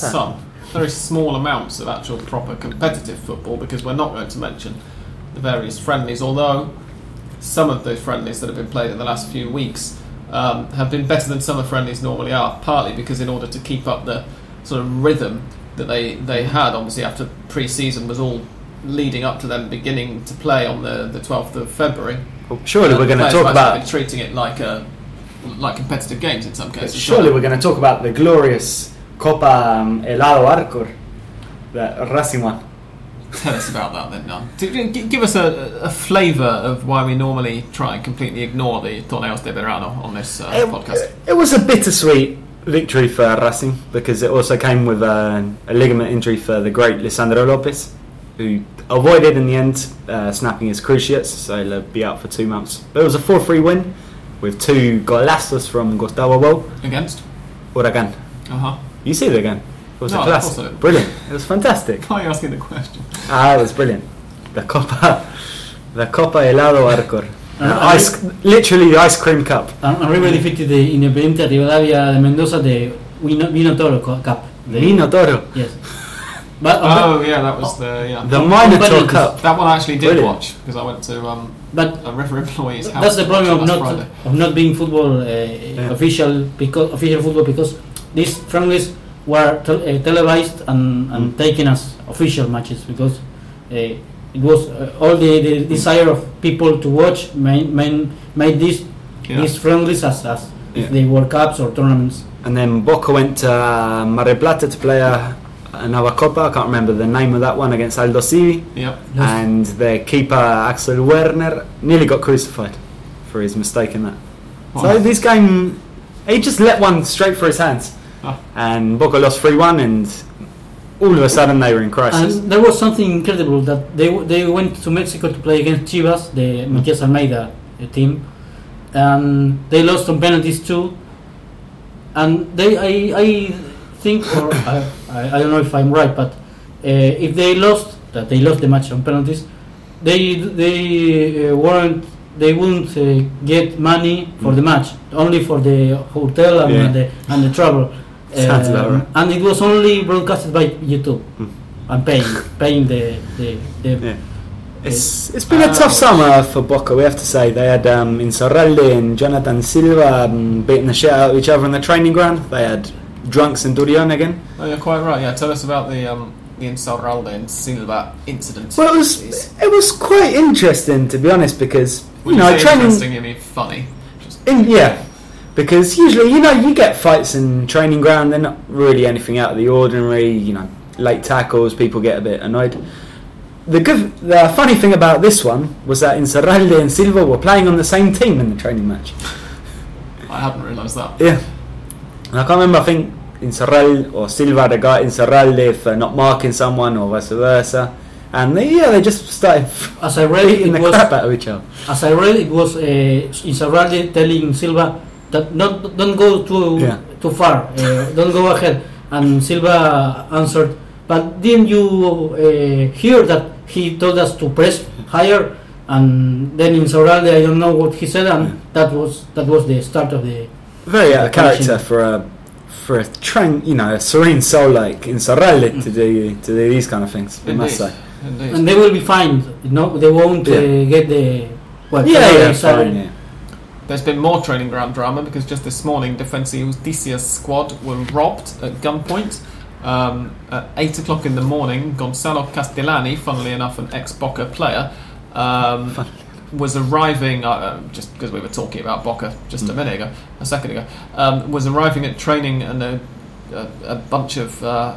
That? Some very small amounts of actual proper competitive football because we're not going to mention the various friendlies, although some of those friendlies that have been played in the last few weeks um, have been better than summer friendlies normally are, partly because in order to keep up the sort of rhythm that they they had obviously after pre-season was all leading up to them beginning to play on the the 12th of February. Surely Uh, we're going to talk about. treating it like a like competitive games in some cases. Surely we're going to talk about the glorious Copa um, Helado Arcor, that Racing one. Tell us about that then, Nan. Do- do- gi- Give us a, a flavour of why we normally try and completely ignore the Torneos de Verano on this uh, It, podcast. it was a bittersweet victory for Racing because it also came with a, a ligament injury for the great Lisandro Lopez, who avoided in the end uh, snapping his cruciates, so he'll be out for two months. But it was a 4 3 win with two golazos from Gustavo Bou, Against? Huracan. Uh huh. You see it again? It was No, a of course I classic. did. Brilliant. It was fantastic. Why are you asking the question? Ah, it was brilliant. The Copa, the Copa Helado Arcor. Uh, ice, literally the ice cream cup. And, and River defeated the Independiente Rivadavia de Mendoza the Vino, Vino Toro Cup. The, Vino Toro. Yes. But, Oh yeah, that was the yeah. The Minotaur Competitive. Cup. that one I actually did Brilliant. watch because I went to um, but a river employee's house. that's the problem of not Friday. of not being football uh, official because official football because these friendlies were tel- uh, televised and, and Mm. taken as official matches because uh, it was uh, all the, the desire of people to watch made, made, made these Yeah. these friendlies as, as Yeah. if they were cups or tournaments. And then Boca went to uh, Mar del Plata to play a, another Copa. I can't remember the name of that one against Aldo Civi. Yep. And their keeper Axel Werner nearly got crucified for his mistake in that. So this game, he just let one straight for his hands, Ah. and Boca lost three one, and all of a sudden they were in crisis. And there was something incredible that they they went to Mexico to play against Chivas, the Matias Almeyda uh, team, and they lost on penalties too. And they, I, I think, or I, I don't know if I'm right, but uh, if they lost, that they lost the match on penalties, they they uh, weren't they wouldn't uh, get money for the match, only for the hotel and, Yeah. the and the travel. Sounds about Um, right. And it was only broadcasted by YouTube. Mm. I'm paying, paying the the, the Yeah. It's, it's been a tough summer for Boca, we have to say. They had um, Insaurralde and Jonathan Silva um, beating the shit out of each other on the training ground. They had drunks in Durion again. Oh, you're quite right. Yeah, tell us about the um, the Insaurralde and Silva incident. Well, it was it was quite interesting to be honest because when you know say training interesting, you mean funny. Just, in, yeah because usually you know you get fights in training ground they're not really anything out of the ordinary you know late tackles people get a bit annoyed. The good the funny thing about this one was that Insaurralde and Silva were playing on the same team in the training match. I hadn't realised that. yeah. And I can't remember I think Insaurralde or Silva the guy Insaurralde for not marking someone or vice versa. And they, yeah they just started as I read beating it the was crap out of each other. as I read it was uh, Insaurralde telling Silva that not don't go too Yeah. too far, uh, don't go ahead. And Silva answered, but didn't you uh, hear that he told us to press higher? And then in Insaurralde, I don't know what he said, and that was that was the start of the. very out of character for a for a train, you know, a serene soul like in Insaurralde to do to do these kind of things. I must Indeed. say. Indeed. And they will be fined. No, they won't uh, get the. What, Yeah, yeah, salary. fine, yeah. There's been more training ground drama because just this morning, Defensa Justicia's squad were robbed at gunpoint. Um, at 8 o'clock in the morning, Gonzalo Castellani, funnily enough an ex Boca player, um, was arriving, uh, uh, just because we were talking about Boca just a Mm. minute ago, a second ago, um, was arriving at training and a, a, a bunch of uh,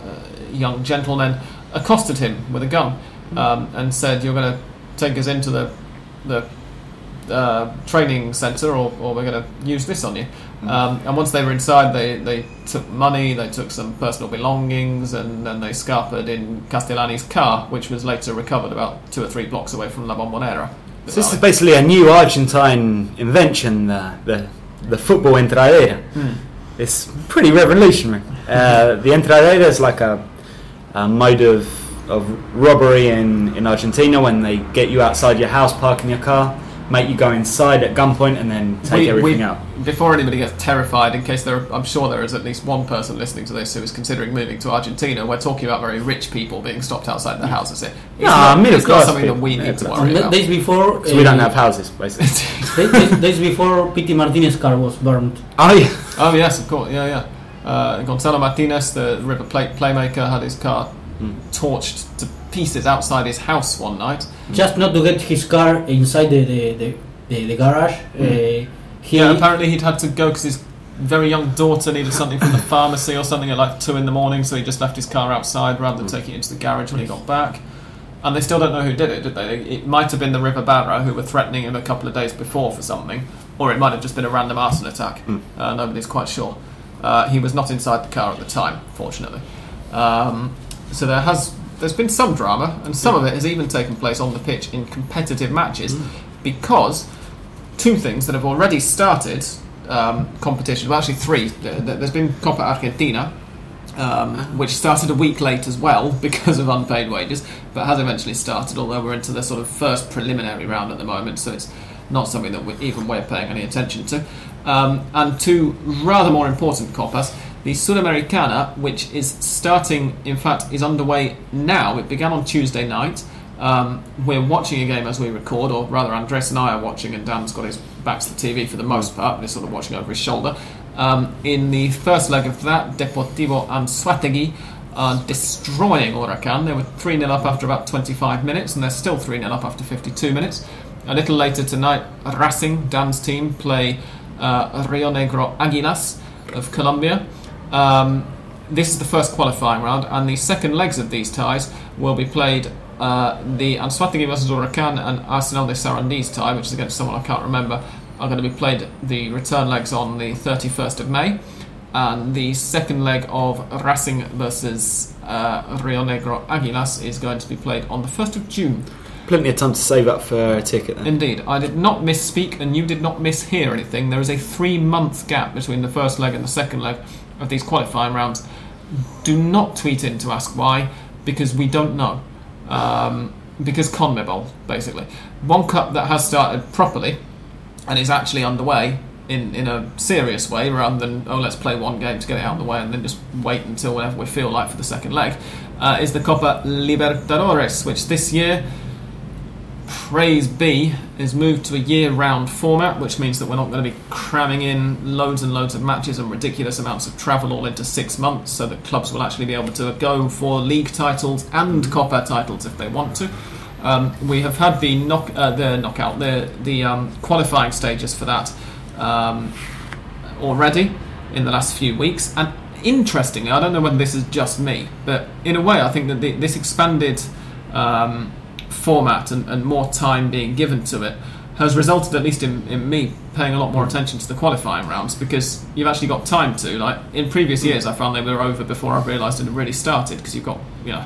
young gentlemen accosted him with a gun um, and said, You're going to take us into the, the uh, training centre or, or we're going to use this on you. Um, and once they were inside, they, they took money, they took some personal belongings, and then they scarpered in Castellani's car, which was later recovered about two or three blocks away from La Bombonera. So this is basically a new Argentine invention, the the, the football entradera. Hmm. It's pretty revolutionary. Uh, the entradera is like a, a mode of, of robbery in, in Argentina when they get you outside your house, parking your car, make you go inside at gunpoint, and then take We- everything we- out. Before anybody gets terrified, in case there, are, I'm sure there is at least one person listening to this who is considering moving to Argentina. We're talking about very rich people being stopped outside their houses. Here, it's Nah, not, middle it's not class something that people. we Yeah, need to exactly. worry And about. days before, So we don't uh, have houses, basically. days, days before Pity Martinez car was burned. oh yeah. oh yes, of course, yeah, yeah. Uh, Gonzalo Martinez, the River Plate playmaker, had his car Mm. torched to pieces outside his house one night. Just not to get his car inside the the, the, the, the garage. Uh, he. Yeah, apparently he'd had to go because his very young daughter needed something from the pharmacy or something at like two in the morning, so he just left his car outside rather than taking it into the garage when he got back. And they still don't know who did it, did they? It might have been the River Barra who were threatening him a couple of days before for something, or it might have just been a random arson attack. Uh, nobody's quite sure. Uh, he was not inside the car at the time, fortunately. Um, so there has there's been some drama, and some of it has even taken place on the pitch in competitive matches, because two things that have already started um, competition. Well, actually, three. Th- th- There's been Copa Argentina, um, which started a week late as well because of unpaid wages, but has eventually started. Although we're into the sort of first preliminary round at the moment, so it's not something that we're even we're paying any attention to. Um, and two rather more important copas. The Sudamericana, which is starting, in fact, is underway now. It began on Tuesday night. Um, we're watching a game as we record, or rather, Andres and I are watching, and Dan's got his back to the TV for the most part, and he's sort of watching over his shoulder. Um, in the first leg of that, Deportivo Anzoátegui are destroying Huracan. They were 3 0 up after about 25 minutes, and they're still 3 0 up after 52 minutes. A little later tonight, Racing, Dan's team, play uh, Rio Negro Aguilas of Colombia. Um, this is the first qualifying round, and the second legs of these ties will be played. Uh, the Anzoátegui versus Huracan and Arsenal de Sarandí's tie, which is against someone I can't remember, are going to be played the return legs on the 31st of May. And the second leg of Racing versus uh, Rio Negro Aguilas is going to be played on the 1st of June. Plenty of time to save up for a ticket then. Indeed, I did not misspeak, and you did not mishear anything. There is a three-month gap between the first leg and the second leg of these qualifying rounds. Do not tweet in to ask why, because we don't know. Um, because CONMEBOL, basically, one cup that has started properly and is actually underway in, in a serious way, rather than oh let's play one game to get it out of the way and then just wait until whenever we feel like for the second leg, uh, is the Copa Libertadores, which this year praise B is moved to a year-round format, which means that we're not going to be cramming in loads and loads of matches and ridiculous amounts of travel all into six months, so that clubs will actually be able to go for league titles and Copa titles if they want to. Um, we have had the knock, uh, the knockout, the the um, qualifying stages for that um, already in the last few weeks, and interestingly, I don't know whether this is just me, but in a way, I think that the, this expanded um, format and, and more time being given to it has resulted, at least in, in me, paying a lot more attention to the qualifying rounds because you've actually got time to. Like in previous years, I found they were over before I realised it had really started because you've got you know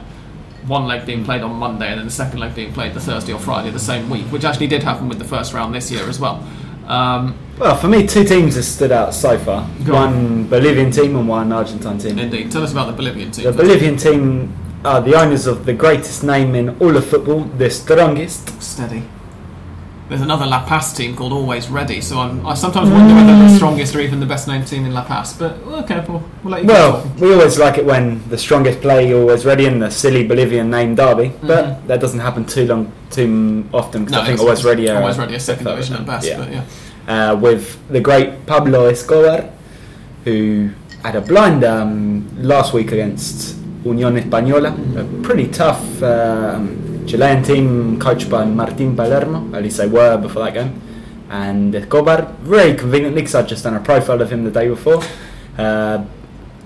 one leg being played on Monday and then the second leg being played the Thursday or Friday the same week, which actually did happen with the first round this year as well. Um, Well, for me, two teams have stood out so far. Go on. one Bolivian team and one Argentine team. indeed, tell us about the Bolivian team. The Bolivian team are the owners of the greatest name in all of football, the strongest. Steady. There's another La Paz team called Always Ready, so I'm, I sometimes wonder whether they're the strongest or even the best named team in La Paz. But okay, we'll, we'll let you Well, we always like it when the strongest play always ready in the silly Bolivian name derby, but Mhm. that doesn't happen too long, too often because I think always ready. Are always ready a second division at best. yeah. But yeah. uh, with the great Pablo Escobar, who had a blind um, last week against Unión Española, a pretty tough um, Chilean team coached by Martín Palermo, at least they were before that game. And Escobar, very conveniently, because I'd just done a profile of him the day before, uh,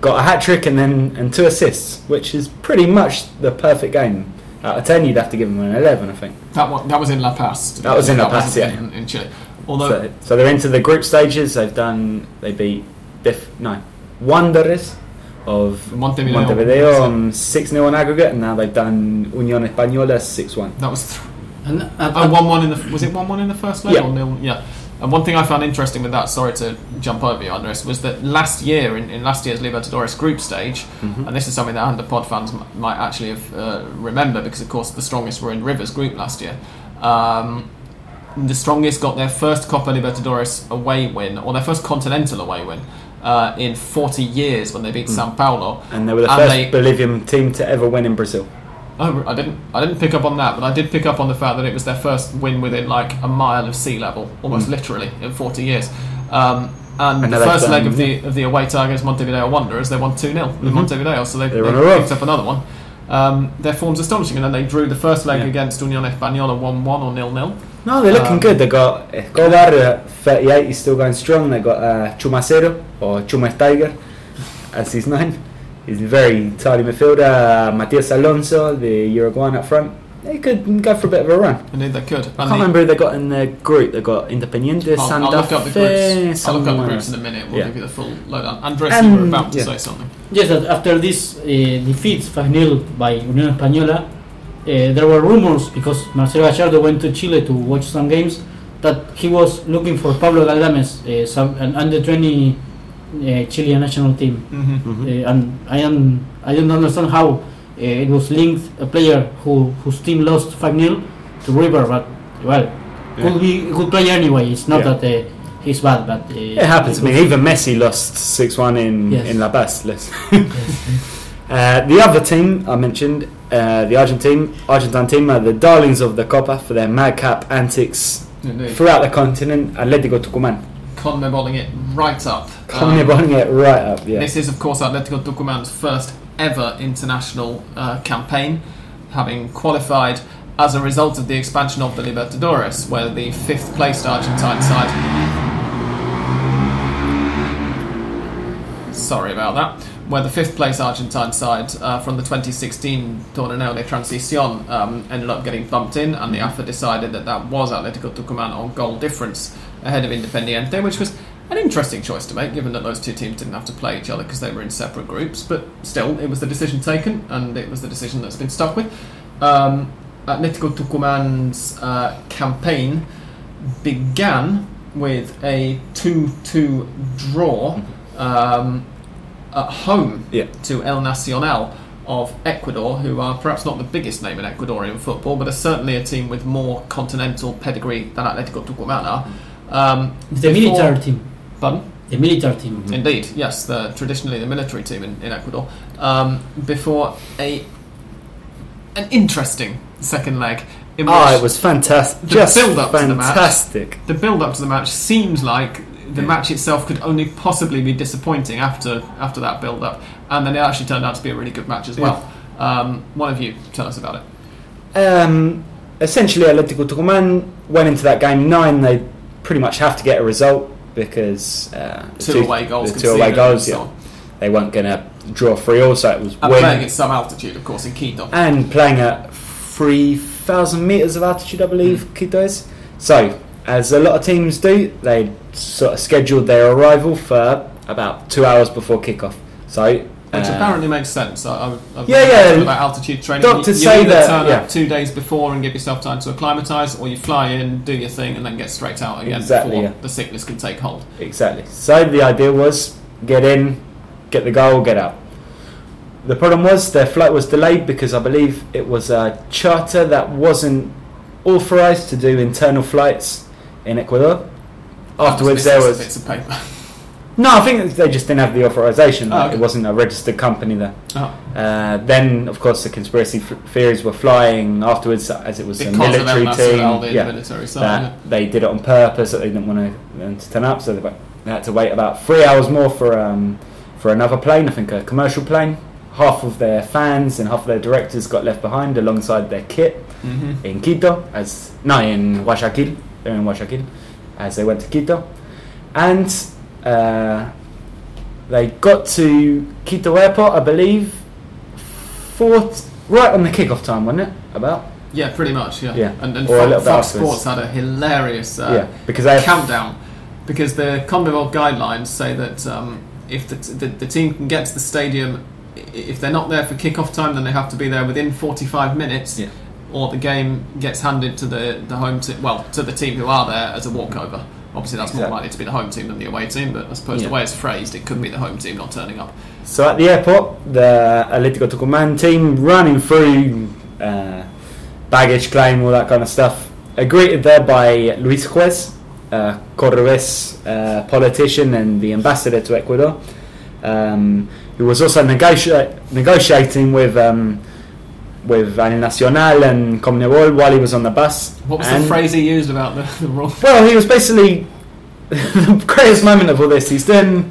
got a hat trick and then and two assists, which is pretty much the perfect game. Out of 10, you'd have to give him an 11, I think. That one, that was in La Paz. That was in La Paz, yeah. in, in Chile. Although So, so they're into the group stages. They've done. They beat Def, no Wanderers of Montevideo, Montevideo on six 0 on aggregate, and now they've done Unión Española six one. that was th- And, and, oh, one one in the was it one one in the first leg Yeah. or nil? Yeah. And one thing I found interesting with that, sorry to jump over you, Andres, was that last year in, in last year's Libertadores group stage, and this is something that Hand of Pod fans m- might actually have uh, remember because of course the strongest were in Rivers group last year. Um, the strongest got their first Copa Libertadores away win, or their first continental away win, uh, in 40 years when they beat Sao Paulo. And they were the And first they- Bolivian team to ever win in Brazil. Oh, I didn't. I didn't pick up on that, but I did pick up on the fact that it was their first win within like a mile of sea level, almost literally in 40 years. Um, And And the first leg of the of the away tie against Montevideo Wanderers, they won 2 0 in Mhm. Montevideo, so they, they roll. picked up another one. Um, their form's astonishing, and then they drew the first leg Yeah. against Union Española 1 1 or 0 0. No, they're looking Um, good. They got Escobar, uh, 38, he's still going strong. They got uh, Chumacero, or Chumas Tiger, as he's known. He's a very tidy midfielder. Uh, Matias Alonso, the Uruguayan up front. They could go for a bit of a run. Indeed, they could. I can't the- remember who they got in the group. They got Independiente, I'll, Santa I'll look up the Fe, groups. I'll look up the groups in a minute. We'll Yeah. give you the full lowdown. Andres, And- you were about to yeah. say something. Yes, after this uh, defeat 5 0 by Unión Española, there were rumors because Marcelo Gallardo went to Chile to watch some games that he was looking for Pablo Galdames, uh, some, an under 20 uh, Chilean national team. Mm-hmm. Mhm. Uh, and I am I don't understand how uh, it was linked a player who whose team lost 5 0 to River, but well, Yeah. could be a good player anyway. It's not Yeah. that uh, he's bad, but uh, It happens. I mean, even Messi lost 6 1 in, Yes. in La Paz. Let's- Uh, the other team I mentioned, uh, the Argentine Argentine team, are the darlings of the Copa for their madcap antics Indeed. throughout the continent. Atletico Tucumán, Conmeballing it right up. coming Um, it right up. Yeah, This is, of course, Atletico Tucumán's first ever international uh, campaign, having qualified as a result of the expansion of the Libertadores, where the fifth placed Argentine side. Sorry about that. Where the fifth place Argentine side uh, from the 2016 Torneo de Transición um, ended up getting bumped in, and the AFA decided that that was Atletico Tucumán on goal difference ahead of Independiente, which was an interesting choice to make, given that those two teams didn't have to play each other because they were in separate groups. But still, it was the decision taken, and it was the decision that's been stuck with. Um, Atletico Tucumán's uh, campaign began with a 2 2 draw um, at home Yeah. to El Nacional of Ecuador, who are perhaps not the biggest name in Ecuadorian football, but are certainly a team with more continental pedigree than Atletico Tucumán are. Um, the before- military team. Pardon? The military team. Indeed, yes, the traditionally the military team in, in Ecuador. Um, before a an interesting second leg in which Oh, it was fantastic. The Just build-up to the match. fantastic. the build up to the match seems like the match itself could only possibly be disappointing after after that build up, and then it actually turned out to be a really good match as well. Um, one of you tell us about it. Um, essentially, Atletico Tucumán went into that game nine. They pretty much have to get a result because uh, the Two, away goals, the two away goals. so Yeah, they weren't going to draw three all, so it was And win playing at some altitude, of course, in Quito. and playing at three thousand meters of altitude, I believe Hmm. Quito is. So, as a lot of teams do, they sort of scheduled their arrival for about two hours before kickoff. So. Which uh, apparently makes sense. I, I've Yeah, yeah. About altitude training. Doctors you, you say either that, turn yeah. up two days before and give yourself time to acclimatise, or you fly in, do your thing, and then get straight out again Exactly, before yeah. the sickness can take hold. Exactly. So the idea was get in, get the goal, get out. The problem was their flight was delayed because I believe it was a charter that wasn't authorized to do internal flights in Ecuador. Afterwards, there was bits of paper. no. I think they just didn't have the authorization. Oh, okay. It wasn't a registered company there. Oh, Uh, then, of course, the conspiracy f- theories were flying afterwards, as it was because a military team. the Yeah, military side. that they did it on purpose that they didn't want to, to turn up, so they, they had to wait about three hours more for um, for another plane. I think a commercial plane. Half of their fans and half of their directors got left behind alongside their kit hmm in Quito, as no in Guayaquil. In Guayaquil, as they went to Quito, and uh, they got to Quito airport, I believe, four right on the kickoff time, wasn't it? About Yeah, pretty much. Yeah, Yeah. and, and Fox, Fox. Sports had a hilarious uh, yeah, because they countdown because the CONMEBOL guidelines say that um, if the, t- the the team can get to the stadium, if they're not there for kickoff time, then they have to be there within 45 minutes, Yeah. Or the game gets handed to the the home team. Well, to the team who are there as a walkover. Obviously, that's more likely to be the home team than the away team, but I suppose Yeah. the way it's phrased, it could be the home team not turning up. So at the airport, the Atletico Tucumán team running through uh, baggage claim, all that kind of stuff, are greeted there by Luis Juez, uh, Cordobés uh, politician and the ambassador to Ecuador, um, who was also negotia- negotiating with um, with El Nacional and Conmebol while he was on the bus. What was And- the phrase he used about the, the rule? Well, he was basically the greatest moment of all this, he's doing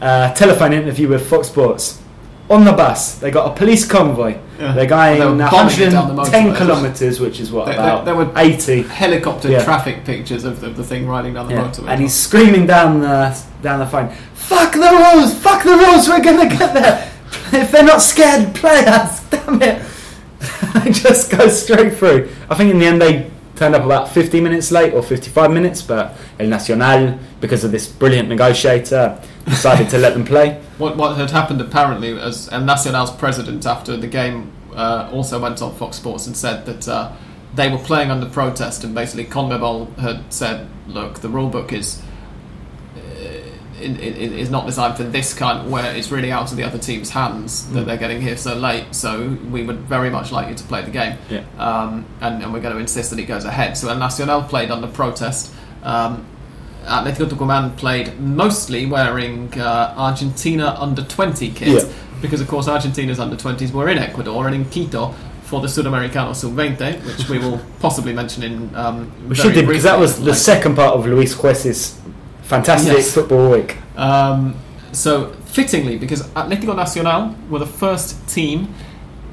a telephone interview with Fox Sports on the bus. They got a police convoy. Yeah. They're going They were bombing it down the 110 kilometres, which is what They- they- about they were- 80. Helicopter Yeah. traffic pictures of the, of the thing riding down the Yeah. motorway. And he's screaming down the down the phone. Fuck the rules! Fuck the rules! We're gonna get there. If they're not scared, play us. Damn it! They just go straight through. I think in the end they turned up about 50 minutes late or 55 minutes, but El Nacional, because of this brilliant negotiator, decided to let them play. What, what had happened apparently as El Nacional's president after the game uh, also went on Fox Sports and said that uh, they were playing under protest and basically Conmebol had said, look, the rule book is is not designed for this kind where it's really out of the other team's hands that they're getting here so late. So we would very much like you to play the game, Yeah. um, and, and we're going to insist that it goes ahead. So El Nacional played under protest. Um, Atletico Tucumán played mostly wearing uh, Argentina under 20 kit Yeah. because, of course, Argentina's under 20s were in Ecuador and in Quito for the Sudamericano Sub-20, which we will possibly mention in. Um, We should do because that was the second part of Luis Juez's fantastic Yes. football week. Um, so, fittingly, because Atlético Nacional were the first team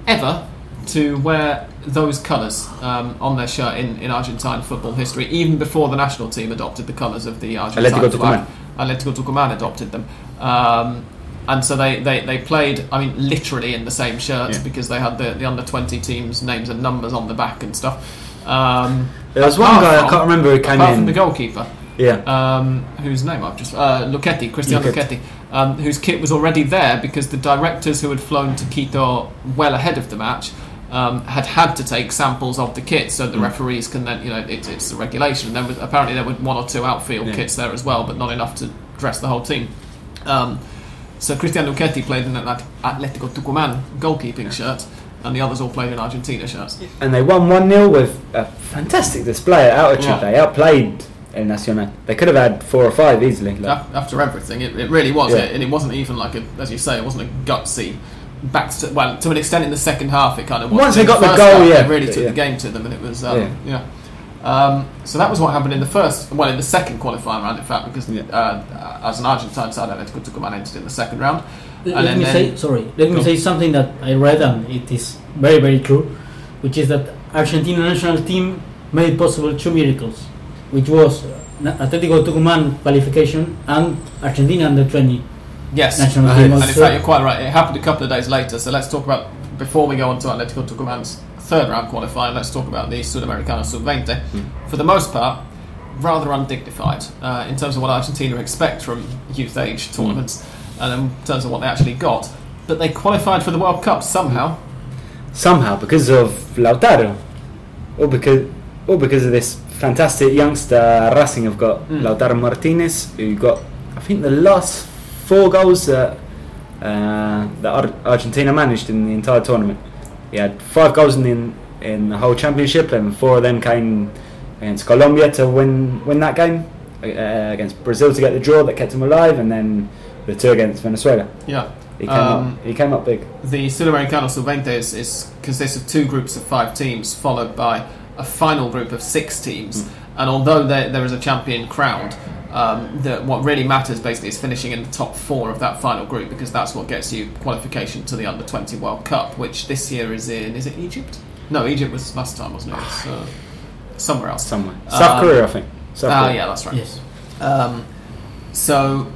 ever to wear those colours um, on their shirt in, in Argentine football history, even before the national team adopted the colours of the Argentine Atlético flag. Tucumán. Atlético Tucumán adopted them. Um, and so they, they, they played, I mean, literally in the same shirts Yeah. because they had the, the under 20 teams' names and numbers on the back and stuff. Um, There was one guy, I can't remember who came apart in. from the goalkeeper yeah. um, whose name I've just uh, Lucchetti, Cristiano Lucchetti. Lucchetti, um, whose kit was already there because the directors who had flown to Quito well ahead of the match um, had had to take samples of the kit, so the referees can then you know it, it's a regulation. There was apparently there were one or two outfield Yeah. kits there as well, but not enough to dress the whole team. Um, so Cristiano Lucchetti played in an At- Atletico Tucumán goalkeeping shirt, and the others all played in Argentina shirts. and they won 1 0 with a fantastic display at altitude. Yeah. They outplayed El Nacional. They could have had four or five easily. Like, after everything, it, it really was, Yeah. and it wasn't even like a, as you say, it wasn't a gutsy. Back to well, to an extent in the second half, it kind of was. Once they got the first goal, half, yeah, it really took yeah. the game to them, and it was um, Yeah. yeah. Um, so that was what happened in the first, well, in the second qualifying round, in fact, because Yeah. uh, as an Argentine side, Atletico Tucumán entered in the second round. Let then- me say sorry. Let me Go. say something that I read and it is very very true, which is that Argentina national team made possible two miracles, which was uh, Na- Atletico Tucumán qualification and Argentina under 20 Yes, national Right. team. and in fact, you're quite right. It happened a couple of days later. So let's talk about before we go on to Atletico Tucumán's third round qualifying. Let's talk about the Sudamericana Sub-20. For the most part, rather undignified uh, in terms of what Argentina expect from youth age tournaments, and in terms of what they actually got. But they qualified for the World Cup somehow. somehow because of Lautaro, or because or because of this fantastic youngster Racing have got Mm. Lautaro Martinez, who got I think the last four goals that uh, that Ar- Argentina managed in the entire tournament. He had five goals in the, in the whole championship, and four of them came against Colombia to win win that game, uh, against Brazil to get the draw that kept him alive, and then the two against Venezuela. Yeah. He came Um, up. He came up big. The Sudamericano Sub-20 is, is consists of two groups of five teams, followed by a final group of six teams. And although there, there is a champion crowned, um, the, what really matters basically is finishing in the top four of that final group because that's what gets you qualification to the Under 20 World Cup, which this year is in is it Egypt? No, Egypt was last time, wasn't it? It's, uh, somewhere else. Somewhere. South Um, Korea, I think. South Ah, Korea. yeah, that's right. Yes. Um, so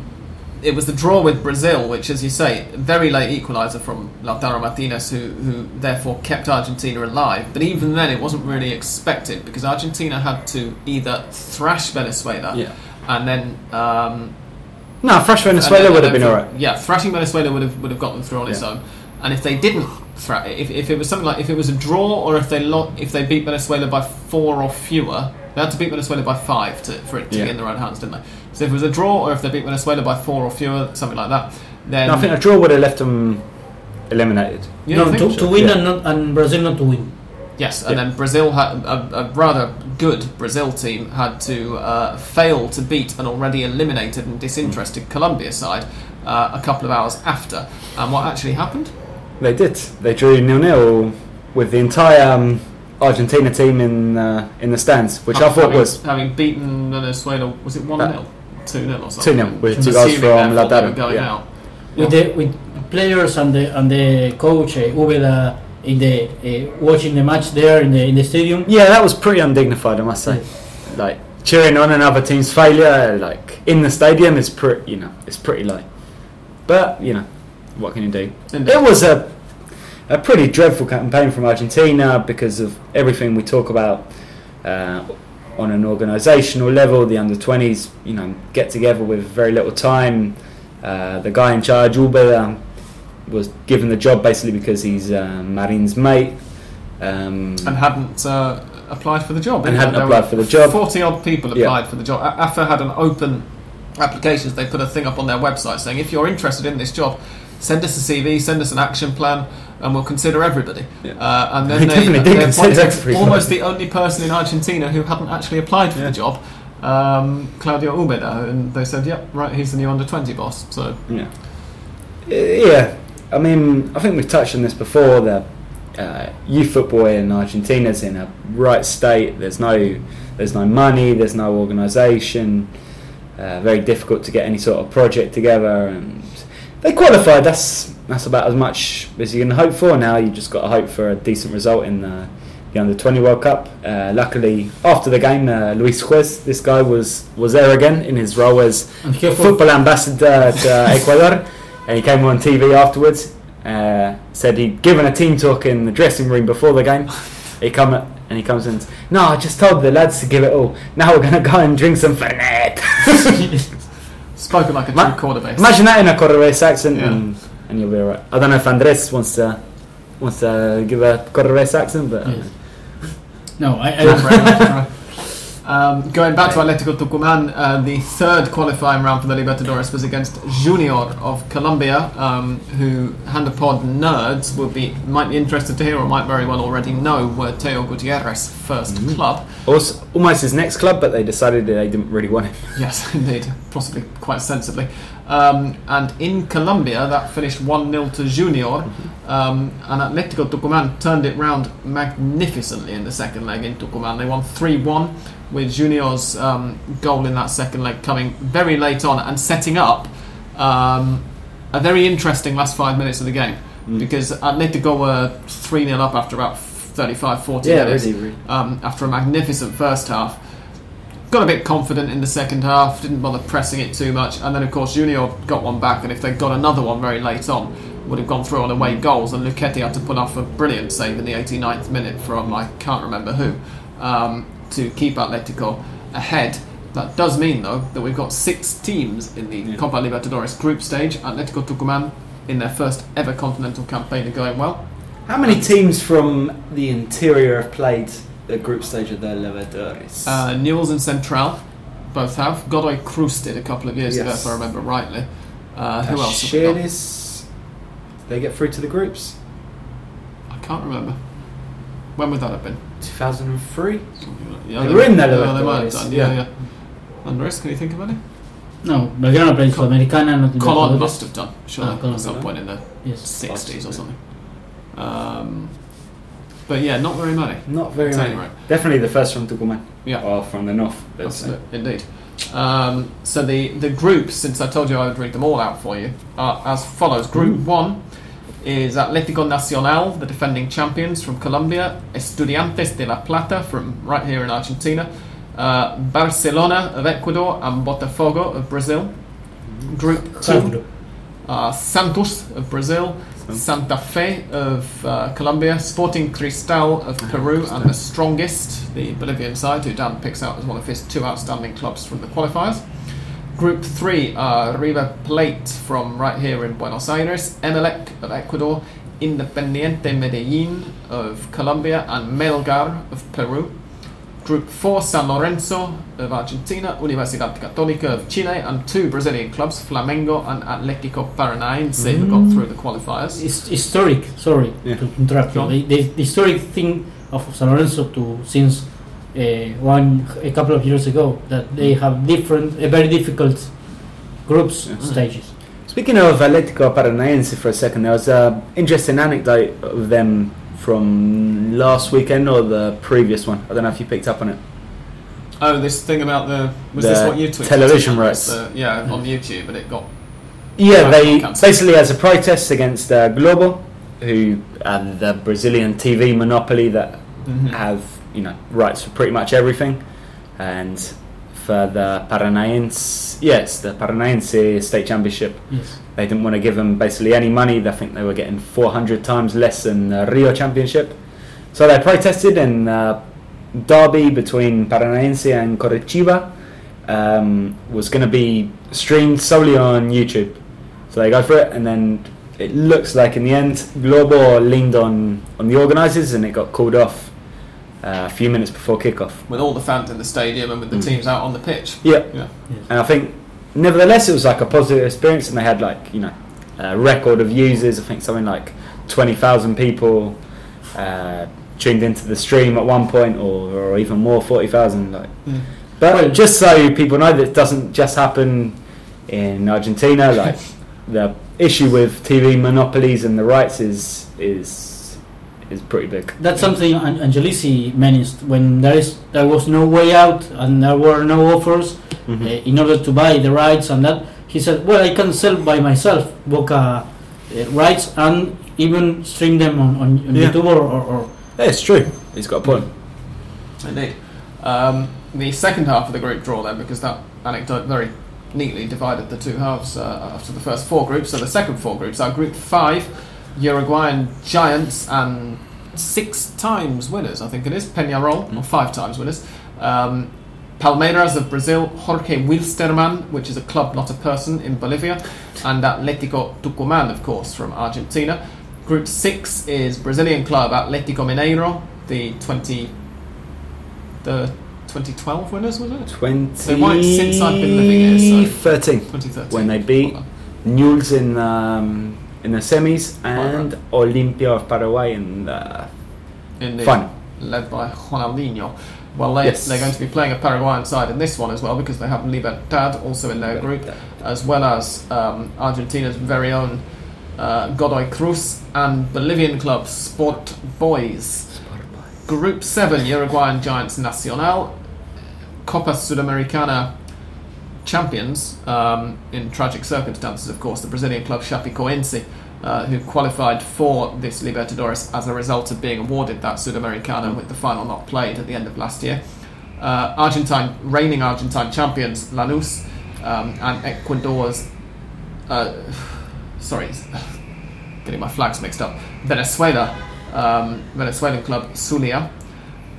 it was the draw with Brazil, which, as you say, very late equaliser from Lautaro Martinez, who, who therefore kept Argentina alive. But even then, it wasn't really expected because Argentina had to either thrash Venezuela Yeah. and then. Um, No, and Venezuela then- would have been alright. Yeah, thrashing Venezuela would have would have got them through on its own. And if they didn't, thra- if, if it was something like if it was a draw or if they lo- if they beat Venezuela by four or fewer, they had to beat Venezuela by five to, for it to Yeah. be in their own hands, didn't they? So if it was a draw or if they beat Venezuela by four or fewer, something like that, then No, I think a draw would have left them eliminated. You no, to, to win Yeah. and, not, and Brazil not to win. Yes, and Yeah. then Brazil had a, a rather good Brazil team had to uh, fail to beat an already eliminated and disinterested Colombia side uh, a couple of hours after. And what actually happened? They did. They drew nil nil with the entire um, Argentina team in uh, in the stands, which I thought Having- was having beaten Venezuela. Was it one 0 two 0 or something. 2-0 with From two goals assuming, from therefore, they Lautaro, going yeah. out. with the with players and the and the coach uh, Ubeda in the uh, watching the match there in the in the stadium. Yeah, that was pretty undignified, I must say. Like cheering on another team's failure, like in the stadium, is pretty, you know, it's pretty low. But you know, what can you do? Indeed. It was a a pretty dreadful campaign from Argentina because of everything we talk about uh, on an organisational level. The under twenties, you know, get together with very little time. Uh, the guy in charge, Ubeda, was given the job basically because he's uh, Marin's mate. Um, and hadn't uh, applied for the job. And hadn't? There applied for the job. Forty odd people Yeah. applied for the job. AFA had an open applications. They put a thing up on their website saying, if you're interested in this job, send us a CV, send us an action plan, and we'll consider everybody. Yeah. Uh, and They then they, definitely did they consider appointed everybody. almost the only person in Argentina who hadn't actually applied for Yeah. the job. Um, Claudio Ubeda, and they said, "Yep, right, he's the new under twenty boss." So Yeah. Uh, Yeah. I mean, I think we've touched on this before. The uh, youth football in Argentina is in a right state. There's no, there's no money. There's no organisation. Uh, very difficult to get any sort of project together, and they qualified. That's that's about as much as you can hope for. Now you just got to hope for a decent result in the, the under twenty World Cup. Uh, luckily, after the game, uh, Luis Juez, this guy was was there again in his role as And here for football ambassador to Ecuador, and he came on TV afterwards. Uh, said he'd given a team talk in the dressing room before the game. He come and he comes in. and says, No, I just told the lads to give it all. Now we're gonna go and drink some Fernet. spoken like a Ma- true quarterback. Imagine that in a Cordobés accent, Yeah. And, and you'll be alright. I don't know if Andres wants to wants to give a Cordobés accent, but Yes. No, I, I Not very much, right. Um, going back to Atletico Tucumán, uh, the third qualifying round for the Libertadores was against Junior of Colombia, um, who Hand of Pod nerds will be might be interested to hear or might very well already know were Teo Gutierrez' 1st Mhm. club. also almost his next club, but they decided that they didn't really want him. Yes, indeed, possibly quite sensibly. Um, and in Colombia, that finished 1 0 to Junior, um, and Atletico Tucumán turned it round magnificently in the second leg in Tucumán. They won 3 1, with Junior's um, goal in that second leg coming very late on and setting up um, a very interesting last five minutes of the game. Mm. Because Atletico were 3 0 up after about 35 40 Yeah, minutes really, really. um, after a magnificent first half. Got a bit confident in the second half, didn't bother pressing it too much, and then of course Junior got one back, and if they'd got another one very late on, would have gone through on away goals, and Lucchetti had to pull off a brilliant save in the 89th minute from I can't remember who um, to keep Atletico ahead. That does mean though that we've got six teams in the Yeah. Copa Libertadores group stage. Atletico Tucumán in their first ever continental campaign are going well. How many teams from the interior have played the group stage of the Libertadores? Uh, Newell's and Central both have. Godoy Cruz did a couple of years ago, if I remember rightly. Uh, who else? have we got? Talleres, they get through to the groups. I can't remember. When would that have been? 2003. Yeah, They were in the yeah, they might have Libertadores, done. Yeah, yeah. yeah. Andres, can you think of any? no, Belgrano played Sudamericana, not Colon Libertadores. must have done, surely, Ah, Colon, at some point in the Yes. 60s or something. Um, but yeah, not very many. Not very many. right. Definitely the first from Tucumán. Yeah. Or from the north. let's That's it, indeed. Um, so the, the groups, since I told you I would read them all out for you, are as follows. Group Ooh. 1 is Atlético Nacional, the defending champions from Colombia, Estudiantes de La Plata from right here in Argentina, uh, Barcelona of Ecuador, and Botafogo of Brazil. Group 2 uh, Santos of Brazil, Santa Fe of uh, Colombia, Sporting Cristal of Peru, and the strongest, the Bolivian side, who Dan picks out as one of his two outstanding clubs from the qualifiers. Group 3 are River Plate from right here in Buenos Aires, Emelec of Ecuador, Independiente Medellin of Colombia, and Melgar of Peru. Group 4, San Lorenzo of Argentina, Universidad Católica of Chile, and two Brazilian clubs, Flamengo and Atlético Paranaense, who got Mm. through the qualifiers. It's historic. Sorry Yeah. to interrupt you. The, the, the historic thing of San Lorenzo to since uh, one a couple of years ago that they have different, uh, very difficult groups Yeah. stages. Speaking of Atletico Paranaense for a second, there was an interesting anecdote of them from last weekend or the previous one. I don't know if you picked up on it. Oh, this thing about the was this what you tweeted? television Was, rights. uh, yeah, on YouTube, but it got Yeah, they cancelled. basically as a protest against uh, Globo, who are the Brazilian TV monopoly that Mhm. have you know rights for pretty much everything, and for the Paranaense, yes, the Paranaense state championship, Yes. they didn't want to give them basically any money. I think they were getting 400 times less than the Rio championship, so they protested and uh, derby between Paranaense and Coritiba um, was going to be streamed solely on YouTube. So they go for it, and then it looks like in the end, Globo leaned on on the organisers, and it got called off uh, a few minutes before kickoff. with all the fans in the stadium and with the Mm. teams out on the pitch. Yeah, Yeah. And I think nevertheless it was like a positive experience, and they had like you know a record of users. I think something like twenty thousand people uh, tuned into the stream at one point, or, or even more, forty thousand. Like, but Well- just so people know that it doesn't just happen in Argentina. Like the issue with TV monopolies and the rights is is is pretty big. That's something An- Angelici mentioned when there is there was no way out and there were no offers Mhm. uh, in order to buy the rights and that he said, well, I can sell by myself Boca uh, rights and even stream them on, on, on Yeah. YouTube or, or, or Yeah, it's true. He's got a point. Indeed. Um, the second half of the group draw, then, because that anecdote very neatly divided the two halves uh, after the first four groups. So the second four groups are Group Five, Uruguayan giants and six times winners. I think it is Peñarol, or five times winners. Um, Palmeiras of Brazil, Jorge Wilstermann, which is a club, not a person, in Bolivia, and Atletico Tucumán, of course, from Argentina. Group six is Brazilian club Atletico Mineiro, the 20, the 2012 winners, was it? Twenty. So why- since I've been living here, so- thirteen 2013. when they beat Newell's in um, in the semis and Olimpia of Paraguay in the in the final. led by Juan Ronaldinho. Well, they, Yes. they're going to be playing a Paraguayan side in this one as well because they have Libertad also in their group, as well as um, Argentina's very own uh, Godoy Cruz and Bolivian club Sport Boys. Group 7, Uruguayan Giants Nacional, Copa Sudamericana champions um, in tragic circumstances, of course, the Brazilian club Chapecoense, uh, who qualified for this Libertadores as a result of being awarded that Sudamericana with the final not played at the end of last year. Uh, Argentine, reigning Argentine champions Lanús um, and Ecuador's, uh, sorry, getting my flags mixed up, Venezuela, um, Venezuelan club Zulia.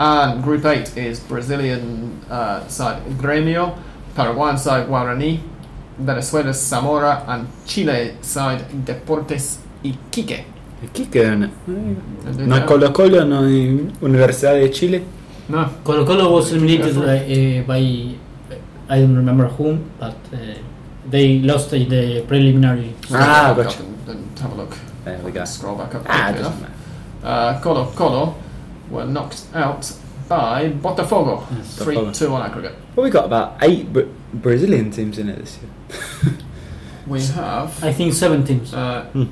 And Group 8 is Brazilian uh, side Grêmio, Paraguayan side Guarani, Venezuela's Zamora, and Chile side Deportes Iquique. Iquique, ¿no? And No hay Colo Colo, no hay Universidad de Chile. No, Colo Colo was eliminated Yeah, uh, by I don't remember whom, but uh, they lost in the preliminary. Ah, Scroll back gotcha. up and, and have a look. There we go. Scroll back up. Ah, quickly doesn't matter. Uh, Colo Colo were knocked out by Botafogo, Yes. 3 Botafogo. 2 on aggregate. Well, we got about eight Bra- Brazilian teams in it this year. We have. I think seven teams. Uh, Hmm.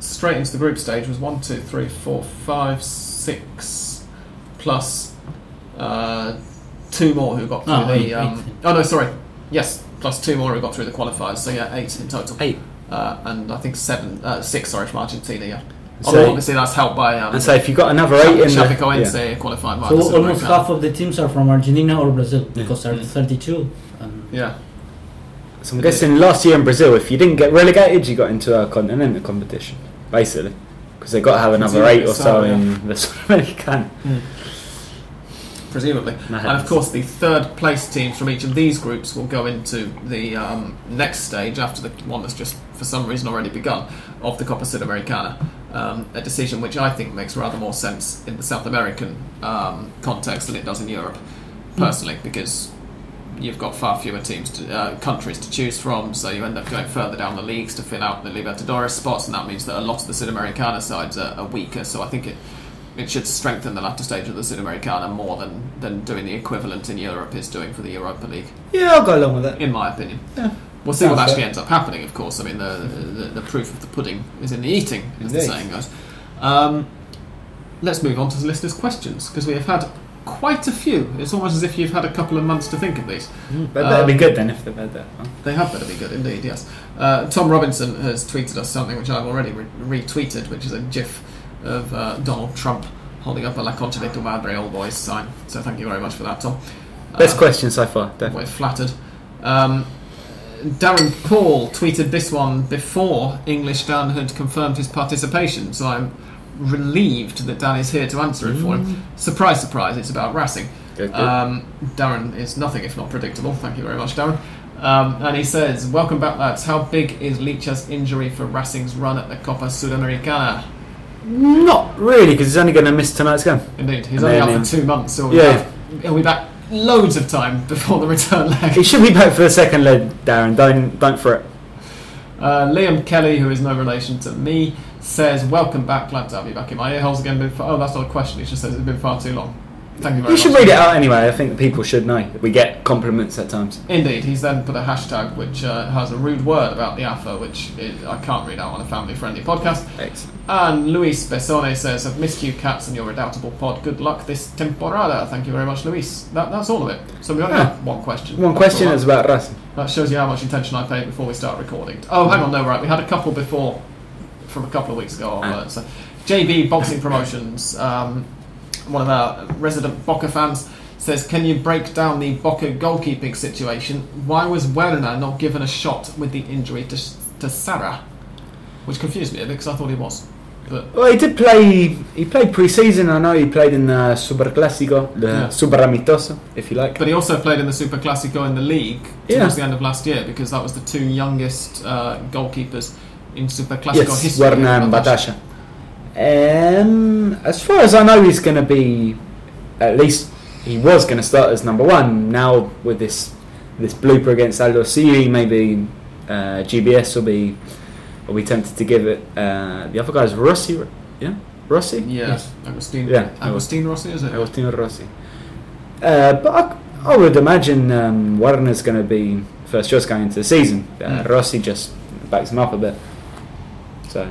straight into the group stage was one, two, three, four, five, six, plus uh, two more who got through Oh, the. um, oh no, sorry. Yes, plus two more who got through the qualifiers. So yeah, eight in total. Eight. Uh, and I think seven, uh, six. Sorry, from Argentina. Yeah. So- obviously that's helped by. Um, And so if you've got another eight in the, Chapecoense yeah. qualified. by So the almost half of the teams are from Argentina or Brazil Yeah. because there are Mm. 32. And Yeah. So I'm guessing last year in Brazil, if you didn't get relegated, you got into a continental competition, basically, because they've got to have another Presumably eight or so, so yeah. in the Sudamericana. presumably. That And of course, the third place teams from each of these groups will go into the um, next stage after the one that's just, for some reason, already begun of the Copa Sudamericana. Um, a decision which I think makes rather more sense in the South American um, context than it does in Europe, personally, because you've got far fewer teams, to, uh, countries to choose from, so you end up going further down the leagues to fill out the Libertadores spots, and that means that a lot of the Sudamericana sides are, are weaker. So I think it it should strengthen the latter stage of the Sudamericana more than, than doing the equivalent in Europe is doing for the Europa League, Yeah, I'll go along with that. in my opinion. Yeah. We'll see what actually fair. ends up happening, of course. I mean, the, the, the proof of the pudding is in the eating, as the saying goes. Um, let's move on to the listeners' questions, because we have had quite a few. It's almost as if you've had a couple of months to think of these. But that'd be Um, good then if they've had that. huh? They have better be good indeed, yes. Uh, Tom Robinson has tweeted us something which I've already re- retweeted, which is a gif of uh, Donald Trump holding up a La Concha de tu Madre Old Boys sign. So thank you very much for that, Tom. Best Uh, question so far, We're definitely. flattered. Um, Darren Paul tweeted this one before English Dan had confirmed his participation, so I'm relieved that Dan is here to answer it for him. Surprise, surprise, it's about Racing. Good, good. Um, Darren is nothing if not predictable. Thank you very much, Darren. Um, and he says, Welcome back, lads. How big is Licha's injury for Racing's run at the Copa Sudamericana? Not really, because he's only going to miss tonight's game. Indeed, he's And only then, out for two months, so yeah. he'll be back loads of time before the return leg. He should be back for the second leg, Darren. Don't don't fret. Uh, Liam Kelly, who is no relation to me, says, "Welcome back. Glad to have you back in my ear holes again." Been oh, that's not a question. He just says it's been far too long. Thank you very You much. should read it out anyway. I think people should know. We get compliments at times. Indeed, he's then put a hashtag which uh, has a rude word about the AFA, which is, I can't read out on a family-friendly podcast. Excellent. And Luis Besone says, "I've missed you, cats, and your redoubtable pod. Good luck this temporada." Thank you very much, Luis. That, that's all of it. So we only Yeah. have one question. One question is about Racing. That shows you how much attention I paid before we start recording. Oh, hang on, no, right. We had a couple before, from a couple of weeks ago. Ah. Uh, so JB Boxing Promotions, um, one of our resident Boca fans, says, "Can you break down the Boca goalkeeping situation? Why was Werner not given a shot with the injury to to Sara?" Which confused me a bit because I thought he was, but Well, he did play. He played pre-season. I know he played in the Super Clásico, the Yeah. Super Amistoso, if you like. but he also played in the Super Classico in the league Yeah. towards the end of last year because that was the two youngest uh, goalkeepers in Super Classico yes, history. Werner and Batalla. Um, as far as I know, he's going to be. At least he was going to start as number one. Now with this this blooper against Aldosivi, maybe uh, GBS will be will be tempted to give it. Uh, the other guy's Rossi, yeah, Rossi. Yeah, Yes. Agustin. Yeah. Agustin Rossi, is it? Agostino Rossi. Uh, but I, I would imagine um, Werner's going to be first choice going into the season. Uh, Mm. Rossi just backs him up a bit. So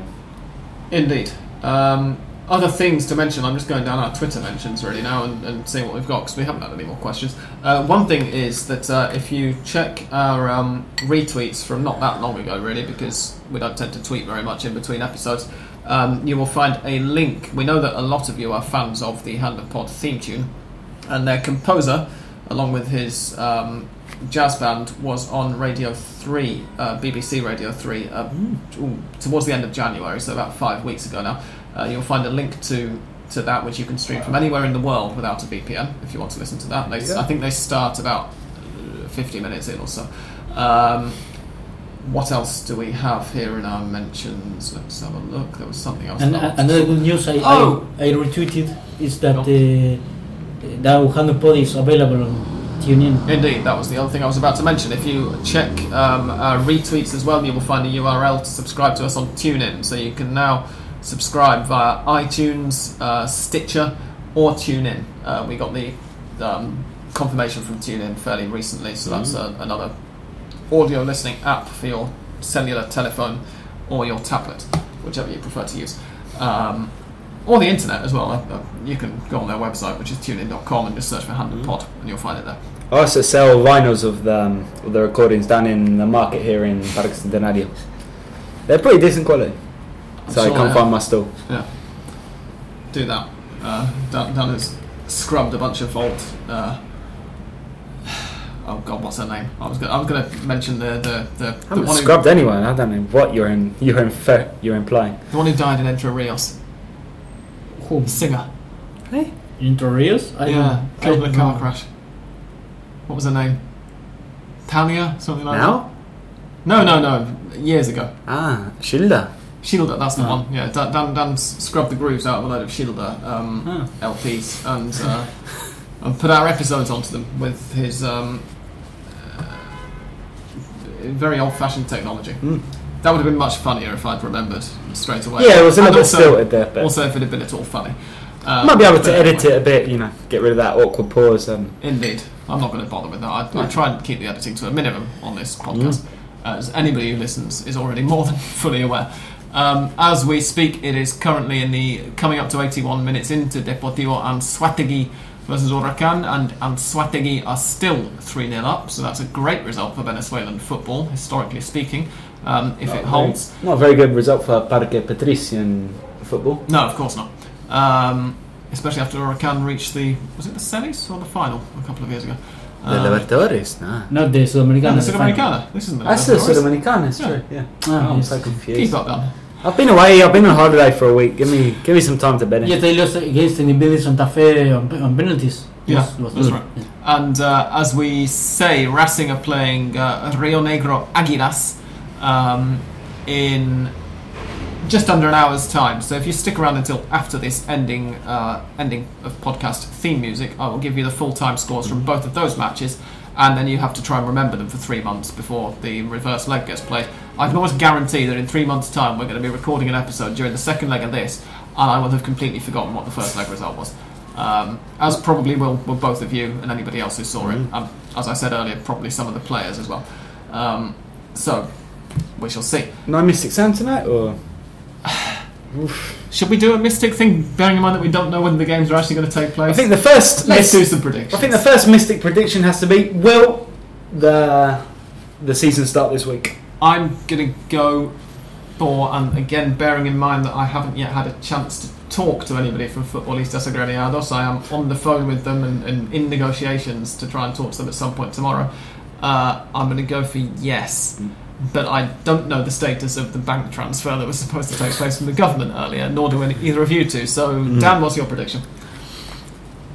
Indeed. Um, other things to mention. I'm just going down our Twitter mentions really now and, and seeing what we've got because we haven't had any more questions. Uh, one thing is that uh, if you check our um, retweets from not that long ago, really, because we don't tend to tweet very much in between episodes, um, you will find a link. We know that a lot of you are fans of the Hand of Pod theme tune, and their composer, along with his um, jazz band, was on Radio 3, uh, BBC Radio 3, uh, ooh, towards the end of January, so about five weeks ago now. Uh, you'll find a link to to that which you can stream from anywhere in the world without a VPN if you want to listen to that. They, Yeah. I think they start about uh, 50 minutes in or so. Um, what else do we have here in our mentions? Let's have a look. There was something else. And that I wanted another good news I, Oh! I, I retweeted is that No. uh, the Hand of Pod is available on TuneIn. Indeed, that was the other thing I was about to mention. If you check um, our retweets as well, you will find a URL to subscribe to us on TuneIn. So you can now subscribe via iTunes, uh, Stitcher, or TuneIn. Uh, we got the um, confirmation from TuneIn fairly recently, so that's uh, another audio listening app for your cellular telephone or your tablet, whichever you prefer to use. Um, or the internet as well. Uh, uh, you can go on their website, which is tunein.com, and just search for Hand of Pod, and you'll find it there. I also sell vinyls of the, um, of the recordings down in the market here in Parque Centenario. They're pretty decent quality, I'm so sure I can't they find my stall. Yeah. Do that. Uh, Dan, Dan has scrubbed a bunch of old. Uh, oh God, what's her name? I was gonna, I was going to mention the the the, I haven't one who, scrubbed anyone. I don't know what you're in. You're in. You're implying. the one who died in Entre Rios. Who? Singer. Entre Rios? I yeah, don't- killed in I a car crash. What was her name? Tanya, something like Now? that. No, no, no. Years ago. Ah, Gilda. Gilda, that's the Ah. one. Yeah, Dan, Dan, Dan scrubbed the grooves out of a load of Gilda um, Ah. LPs and uh, and put our episodes onto them with his um, uh, very old-fashioned technology. Mm. That would have been much funnier if I'd remembered straight away. Yeah, it was a And little bit also, stilted there, but Also, if it had been at all funny. Um, might be able to edit anyway. it a bit. You know, get rid of that awkward pause. Um, Indeed. I'm not going to bother with that. I, I try and keep the editing to a minimum on this podcast, as anybody who listens is already more than fully aware. Um, as we speak, it is currently in the coming up to 81 minutes into Deportivo Anzoátegui versus Huracan, and Anzoátegui are still 3 0 up, so that's a great result for Venezuelan football, historically speaking, um, if Not it very- holds. Not a very good result for Parque Patricios football. No, of course not. Um, especially after Huracan reached the was it the semis or the final a couple of years ago. The Um, Libertadores, no. Not the no, Sudamericana. the Sudamericana. This isn't the That's the Libertadores. Sudamericana, it's Yeah. true, yeah. Ah, I'm yes. so Keep confused. up, Dan. I've been away, I've been on holiday for a week. Give me give me some time to bed in. Yes, they lost against Independiente Santa Fe on, on penalties. Yeah, Was- was that's good. right. And uh, as we say, Racing are playing uh, Rio Negro Aguilas um, in just under an hour's time. So if you stick around until after this ending uh, ending of podcast theme music, I will give you the full time scores from both of those matches. And then you have to try and remember them for three months before the reverse leg gets played. I can almost guarantee that in three months' time we're going to be recording an episode during the second leg of this, and I will have completely forgotten what the first leg result was. Um, as probably will, will both of you and anybody else who saw it. Um, as I said earlier, probably some of the players as well. Um, so we shall see. No Mystic Sam tonight, or Should we do a mystic thing, bearing in mind that we don't know when the games are actually going to take place? I think the first Let's let's do some predictions. I think the first Mystic prediction has to be will the the season start this week? I'm going to go for, and again, bearing in mind that I haven't yet had a chance to talk to anybody from Futbolistas Agremiados, I am on the phone with them and, and in negotiations to try and talk to them at some point tomorrow. Uh, I'm going to go for yes. But I don't know the status of the bank transfer that was supposed to take place from the government earlier, nor do any, either of you two. So, Dan, what's your prediction?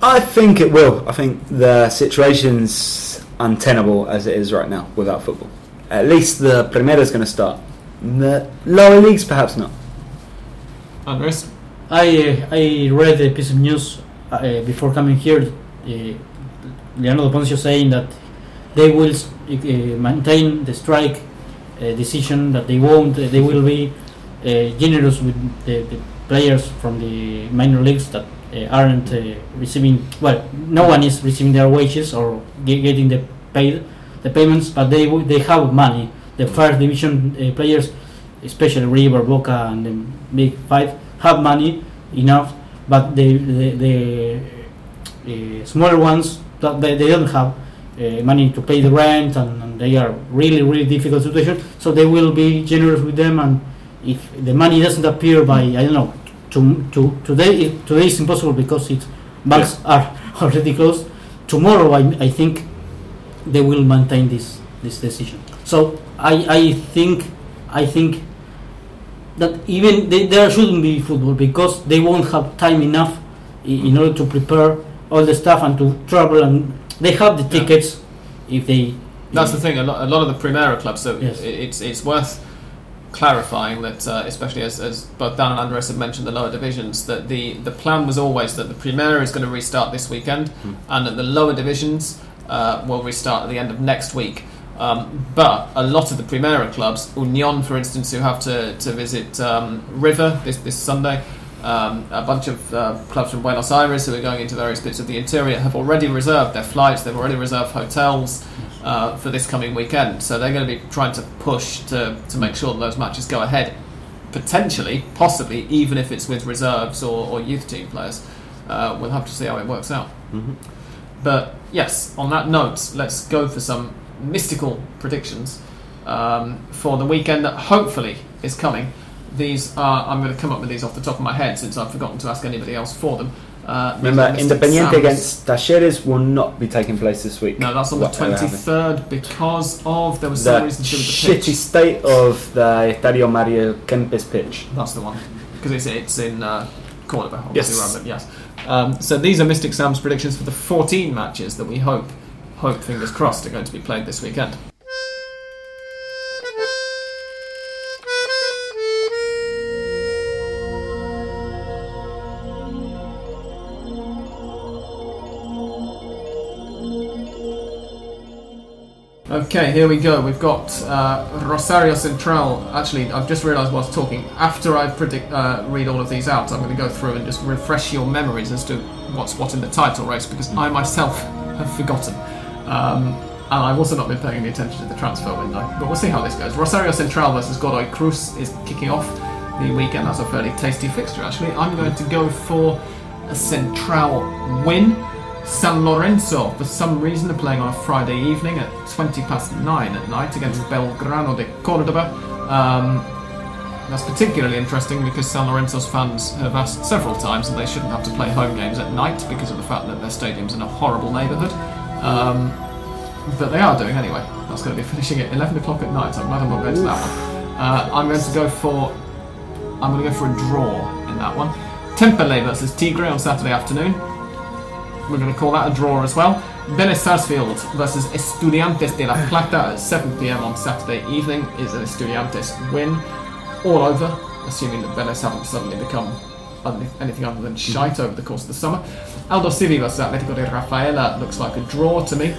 I think it will. I think the situation's untenable as it is right now without football. At least the Primera is going to start. The lower leagues, perhaps not. Andres? I uh, I read a piece of news uh, before coming here. Uh, Leonardo Ponzio saying that they will uh, maintain the strike decision that they won't. Uh, they will be uh, generous with the, the players from the minor leagues that uh, aren't uh, receiving. Well, no one is receiving their wages or ge- getting the paid the payments, but they they have money. The first division uh, players, especially River, Boca, and the big five, have money enough, but the the, the uh, smaller ones that they, they don't have uh, money to pay the rent, and, and they are really really difficult situation. So they will be generous with them, and if the money doesn't appear by I don't know to, to today it, today is impossible because it banks are already closed. Tomorrow I, I think they will maintain this this decision. So I I think I think that even they, there shouldn't be football because they won't have time enough i- in order to prepare all the stuff and to travel and they have the Yeah. tickets if they That's the thing. A lot, a lot of the Primera clubs. So Yes. it, it's it's worth clarifying that, uh, especially as, as both Dan and Andres have mentioned, the lower divisions, that the the plan was always that the Primera is going to restart this weekend, and that the lower divisions uh, will restart at the end of next week. Um, but a lot of the Primera clubs, Union, for instance, who have to, to visit um, River this, this Sunday, um, a bunch of uh, clubs from Buenos Aires who are going into various bits of the interior have already reserved their flights, they've already reserved hotels uh, for this coming weekend. So they're going to be trying to push to, to make sure that those matches go ahead. Potentially, possibly, even if it's with reserves or, or youth team players. Uh, we'll have to see how it works out. But yes, on that note, let's go for some mystical predictions um, for the weekend that hopefully is coming. These are, I'm going to come up with these off the top of my head since I've forgotten to ask anybody else for them. Uh, Remember, Independiente Sounds. against Talleres will not be taking place this week. No, that's on the 23rd because of, there was The some reason to do with the pitch. shitty state of the Estadio Mario Kempes pitch. That's the one. Because it's, it's in uh, Cordoba, obviously, Yes. rather yes. Um, so these are Mystic Sam's predictions for the 14 matches that we hope, hope, fingers crossed, are going to be played this weekend. Okay, here we go. We've got uh, Rosario Central. Actually, I've just realised whilst talking. After I predict, uh, read all of these out, I'm going to go through and just refresh your memories as to what's what in the title race because I myself have forgotten. Um, and I've also not been paying any attention to the transfer window. But we'll see how this goes. Rosario Central versus Godoy Cruz is kicking off the weekend. That's a fairly tasty fixture, actually. I'm going to go for a Central win. San Lorenzo, for some reason, are playing on a Friday evening at 20 past 9 at night against Belgrano de Cordoba. Um, that's particularly interesting because San Lorenzo's fans have asked several times that they shouldn't have to play home games at night because of the fact that their stadium's in a horrible neighbourhood. Um, but they are doing anyway. That's going to be finishing at 11 o'clock at night. I'm glad I'm not going to that one. Uh, I'm going to go for I'm going to go for a draw in that one. Temperley versus Tigre on Saturday afternoon. We're going to call that a draw as well. Vélez Sarsfield versus Estudiantes de La Plata at 7 pm on Saturday evening is an Estudiantes win all over, assuming that Vélez haven't suddenly become anything other than shite over the course of the summer. Aldosivi versus Atletico de Rafaela looks like a draw to me.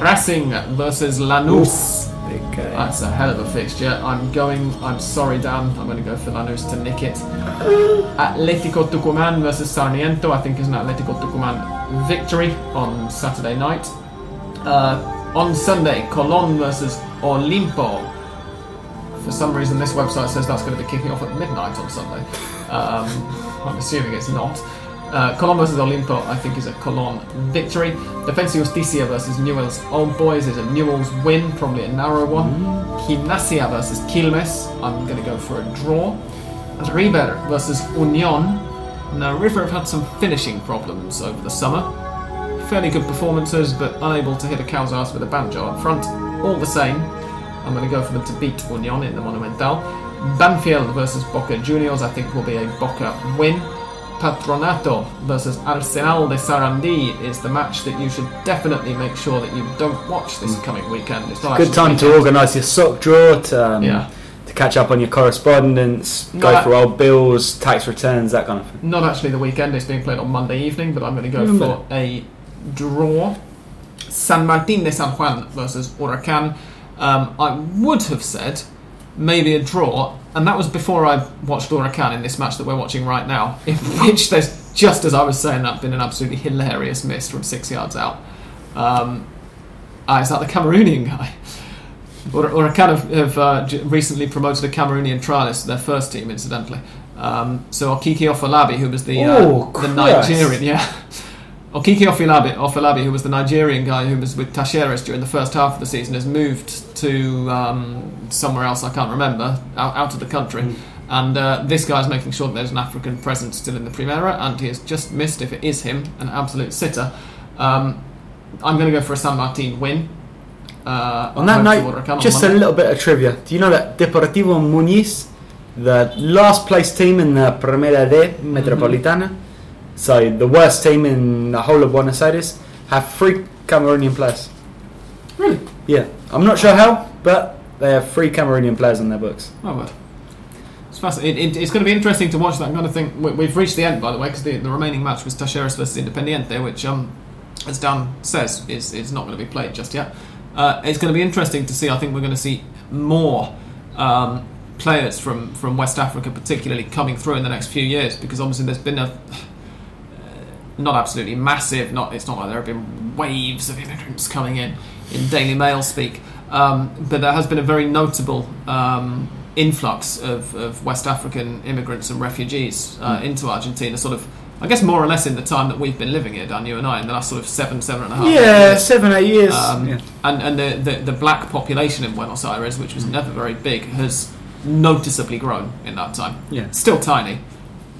Racing versus Lanús. Game. That's a hell of a fixture. I'm going. I'm sorry, Dan. I'm going to go for Lanús to nick it. Atletico Tucumán versus Sarmiento. I think is an Atletico Tucumán victory on Saturday night. Uh, on Sunday, Colón versus Olimpo. For some reason, this website says that's going to be kicking off at midnight on Sunday. Um, I'm assuming it's not. Uh, Colón versus Olimpo, I think, is a Colón victory. Defensa Justicia versus Newell's Old Boys is a Newell's win, probably a narrow one. Gimnasia versus Quilmes, I'm going to go for a draw. River versus Union. Now, River have had some finishing problems over the summer. Fairly good performances, but unable to hit a cow's ass with a banjo up front. All the same, I'm going to go for them to beat Union in the Monumental. Banfield versus Boca Juniors, I think, will be a Boca win. Patronato versus Arsenal de Sarandi is the match that you should definitely make sure that you don't watch this coming weekend. It's not Good time to organise your sock draw, to, um, Yeah. To catch up on your correspondence, No, go for old bills, tax returns, that kind of thing. Not actually the weekend, it's being played on Monday evening, but I'm going to go Even for a draw. San Martin de San Juan versus Huracan. Um, I would have said maybe a draw, and that was before I watched Huracan in this match that we're watching right now, in which there's, just as I was saying that, been an absolutely hilarious miss from six yards out. Um, ah, is that the Cameroonian guy? Or, or kind of have uh, recently promoted a Cameroonian trialist to their first team, incidentally. Um, so Okiki Afolabi, who was the Oh, uh, the Nigerian, yeah, Okiki Afolabi, Afolabi, who was the Nigerian guy who was with Talleres during the first half of the season, has moved to um, somewhere else I can't remember, out, out of the country. Mm. And uh, this guy's making sure that there's an African presence still in the Primera, and he has just missed, if it is him, an absolute sitter. Um, I'm going to go for a San Martin win. Uh, On that to note, Huracan on just a little bit of trivia. Do you know that Deportivo Muniz, the last place team in the Primera D Metropolitana, so the worst team in the whole of Buenos Aires, have three Cameroonian players? Really? Yeah, I'm not sure how, but they have three Cameroonian players on their books. Oh, well. It's fascinating. It, it, it's going to be interesting to watch that kind of thing. We, we've reached the end, by the way, because the, the remaining match was Talleres versus Independiente, which, um, as Dan says, is, is not going to be played just yet. Uh, it's going to be interesting to see. I think we're going to see more um, players from, from West Africa, particularly, coming through in the next few years, because obviously there's been a. Not absolutely massive. Not it's not like there have been waves of immigrants coming in in Daily Mail speak, um, but there has been a very notable um, influx of, of West African immigrants and refugees uh, into Argentina. Sort of, I guess, more or less in the time that we've been living here, Dan, you and I, in the last sort of seven, seven and a half. Yeah, years. seven, eight years. Um, yeah. And and the, the the black population in Buenos Aires, which was never very big, has noticeably grown in that time. Yeah. Still tiny,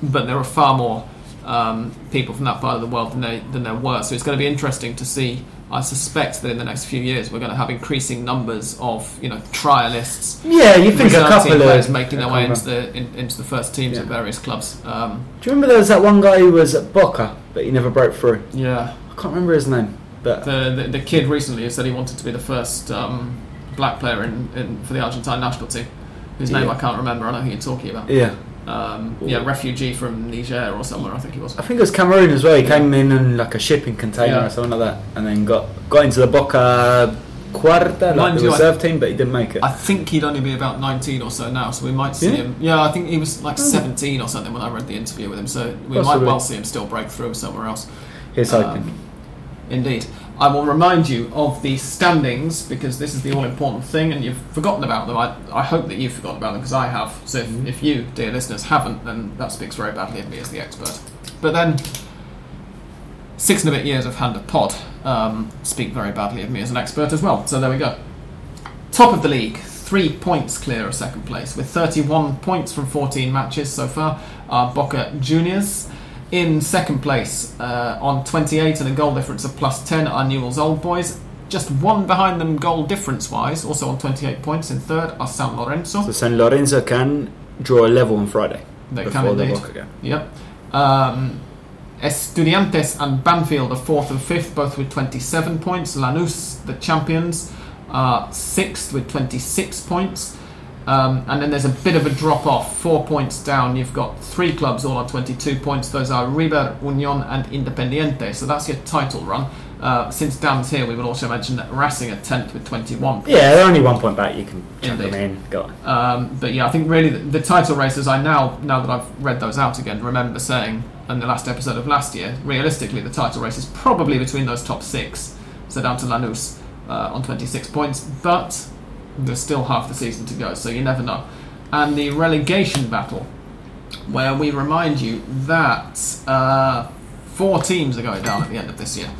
but there are far more um, people from that part of the world than, they, than there were. So it's going to be interesting to see. I suspect that in the next few years we're going to have increasing numbers of you know trialists, Yeah, you think a couple of making their way into the in, into the first teams Yeah. at various clubs. Um, Do you remember there was that one guy who was at Boca, but he never broke through? yeah, I can't remember his name, but the, the the kid recently has said he wanted to be the first um, black player in, in for the Argentine national team. Whose name Yeah. I can't remember. I know who you're talking about. yeah, Um, yeah, refugee from Niger or somewhere. I think he was. I think it was Cameroon as well. He came in in like a shipping container Yeah. or something like that, and then got got into the Boca Quarta, like Mind the you, I- reserve team, but he didn't make it. I think he'd only be about 19 or so now, so we might see Yeah? him. Yeah, I think he was like Oh. 17 or something when I read the interview with him, so we might well see him still break through somewhere else. Here's Um, hoping. Indeed. I will remind you of the standings because this is the all important thing and you've forgotten about them. I, I hope that you've forgotten about them because I have. So if, if you, dear listeners, haven't, then that speaks very badly of me as the expert. But then, six and a bit years of hand of pod um, speak very badly of me as an expert as well. So there we go. Top of the league, three points clear of second place with 31 points from 14 matches so far. Are Boca Juniors. In second place, uh, on 28 and a goal difference of plus 10, are Newell's Old Boys. Just one behind them goal difference wise, also on 28 points. In third are San Lorenzo. So San Lorenzo can draw a level on Friday They before can the indeed. Game. Yep. Um, Estudiantes and Banfield are fourth and fifth, both with 27 points. Lanús, the champions, are sixth with 26 points. Um, and then there's a bit of a drop off, four points down. You've got three clubs all on 22 points. Those are River, Union, and Independiente. So that's your title run. Uh, since Dan's here, we will also mention that Racing are 10th with 21 points. Yeah, they're only one point back. You can chuck them in. Go on. Um, but yeah, I think really the, the title races. I now, now that I've read those out again, remember saying in the last episode of last year, realistically, the title race is probably between those top six. So down to Lanús uh, on 26 points, but there's still half the season to go, so you never know. And the relegation battle, where we remind you that uh, four teams are going down at the end of this year.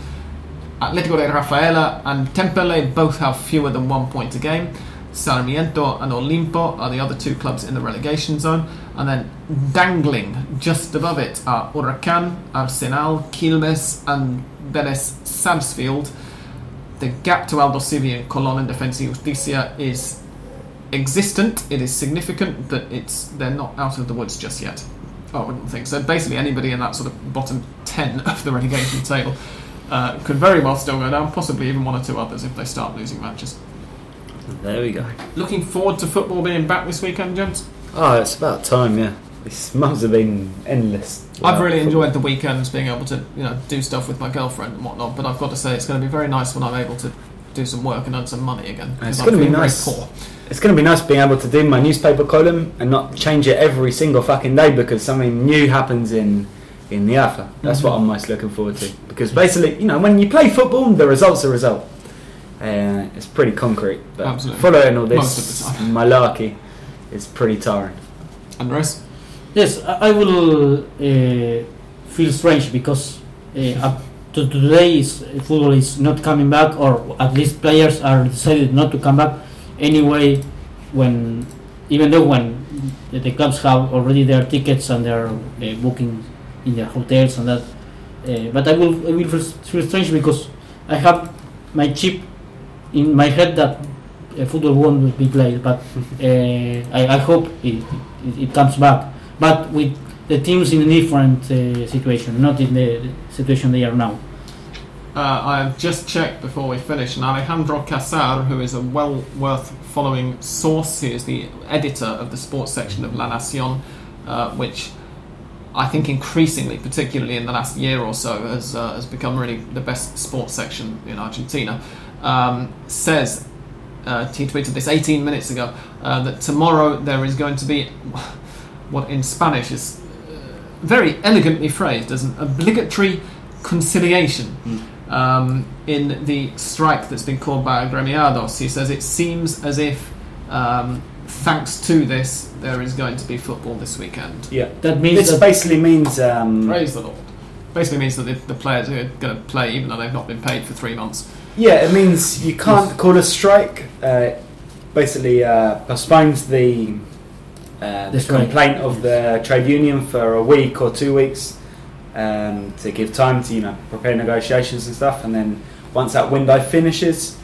Atletico de Rafaela and Temperley both have fewer than one point a game. Sarmiento and Olimpo are the other two clubs in the relegation zone. And then dangling just above it are Huracan, Arsenal, Quilmes, and Vélez Sarsfield. The gap to Aldosivi and Colón and Defensa Justicia is existent, it is significant, but it's they're not out of the woods just yet. I wouldn't think so. Basically, anybody in that sort of bottom 10 of the relegation table uh, could very well still go down, possibly even one or two others if they start losing matches. There we go. Looking forward to football being back this weekend, gents. Oh, it's about time. Yeah, these months have been endless. I've really enjoyed the weekends being able to, you know, do stuff with my girlfriend and whatnot. But I've got to say, it's going to be very nice when I'm able to do some work and earn some money again. It's gonna be nice. Poor. It's going to be nice being able to do my newspaper column and not change it every single fucking day because something new happens in in the AFA. That's what Mhm. I'm most looking forward to. Because basically, you know, when you play football, the result's a result. Uh, it's pretty concrete. But Absolutely. following all this malarkey is pretty tiring. Andres? Yes, I will uh, feel strange because uh, up to today is, football is not coming back, or at least players are decided not to come back anyway. When even though when the, clubs have already their tickets and their uh, booking in their hotels and that, uh, but I will I will feel, feel strange because I have my chip in my head that uh, football won't be played, but uh, I, I hope it, it, it comes back. But with the teams in a different uh, situation, not in the situation they are now. Uh, I have just checked before we finish, and Alejandro Casar, who is a well worth following source, he is the editor of the sports section of La Nacion, uh, which I think increasingly, particularly in the last year or so, has, uh, has become really the best sports section in Argentina, um, says, uh, he tweeted this 18 minutes ago, uh, that tomorrow there is going to be what in Spanish is uh, very elegantly phrased as an obligatory conciliation um, in the strike that's been called by Agremiados. He says it seems as if, um, thanks to this, there is going to be football this weekend. Yeah. That means This that basically means um, Praise the Lord. Basically means that the, the players are going to play even though they've not been paid for three months. Yeah, it means you can't call a strike. Uh, basically, uh, postpones the uh, the The strike. complaint of the trade union for a week or two weeks um, to give time to you know prepare negotiations and stuff. And then once that window finishes,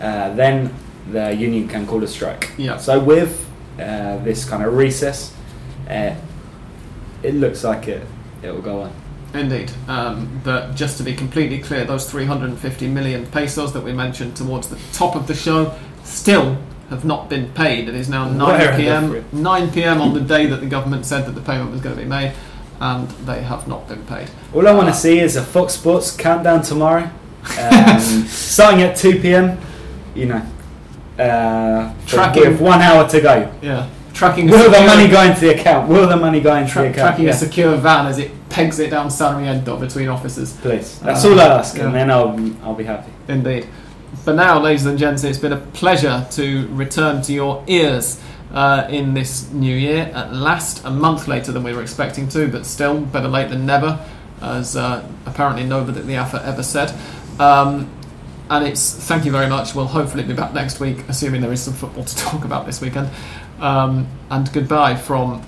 uh, then the union can call a strike. Yeah. So with uh, this kind of recess, uh, it looks like it it will go on. Indeed. Um, but just to be completely clear, those 350 million pesos that we mentioned towards the top of the show still have not been paid. It is now 9 Where are they p.m. 9 p.m. on the day that the government said that the payment was going to be made, and they have not been paid. All I want Uh, to see is a Fox Sports countdown tomorrow, um, starting at two p.m. You know, uh, Tracking- with one hour to go. Yeah. Tracking Will the money go into the account? Will the money go into tra- the account? tracking Yeah, a secure van as it pegs it down Sarmiento between offices. please. That's Uh, all I ask, yeah. and then I'll I'll be happy. Indeed. For now, ladies and gents, it's been a pleasure to return to your ears uh, in this new year. At last, a month later than we were expecting to, but still better late than never. as uh, apparently nobody at the AFA ever said. Um, and it's thank you very much. We'll hopefully be back next week, assuming there is some football to talk about this weekend. Um, and goodbye from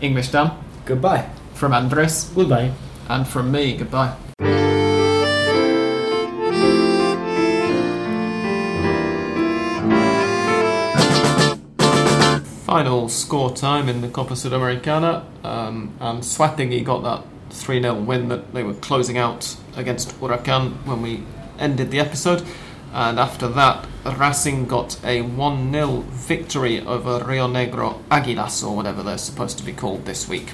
English Dan, Goodbye. from Andres, Goodbye. and from me. Goodbye. Final score time in the Copa Sudamericana, um, Anzoátegui got that 3 0 win that they were closing out against Huracan when we ended the episode. And after that, Racing got a 1 0 victory over Rio Negro Aguilas, or whatever they're supposed to be called this week.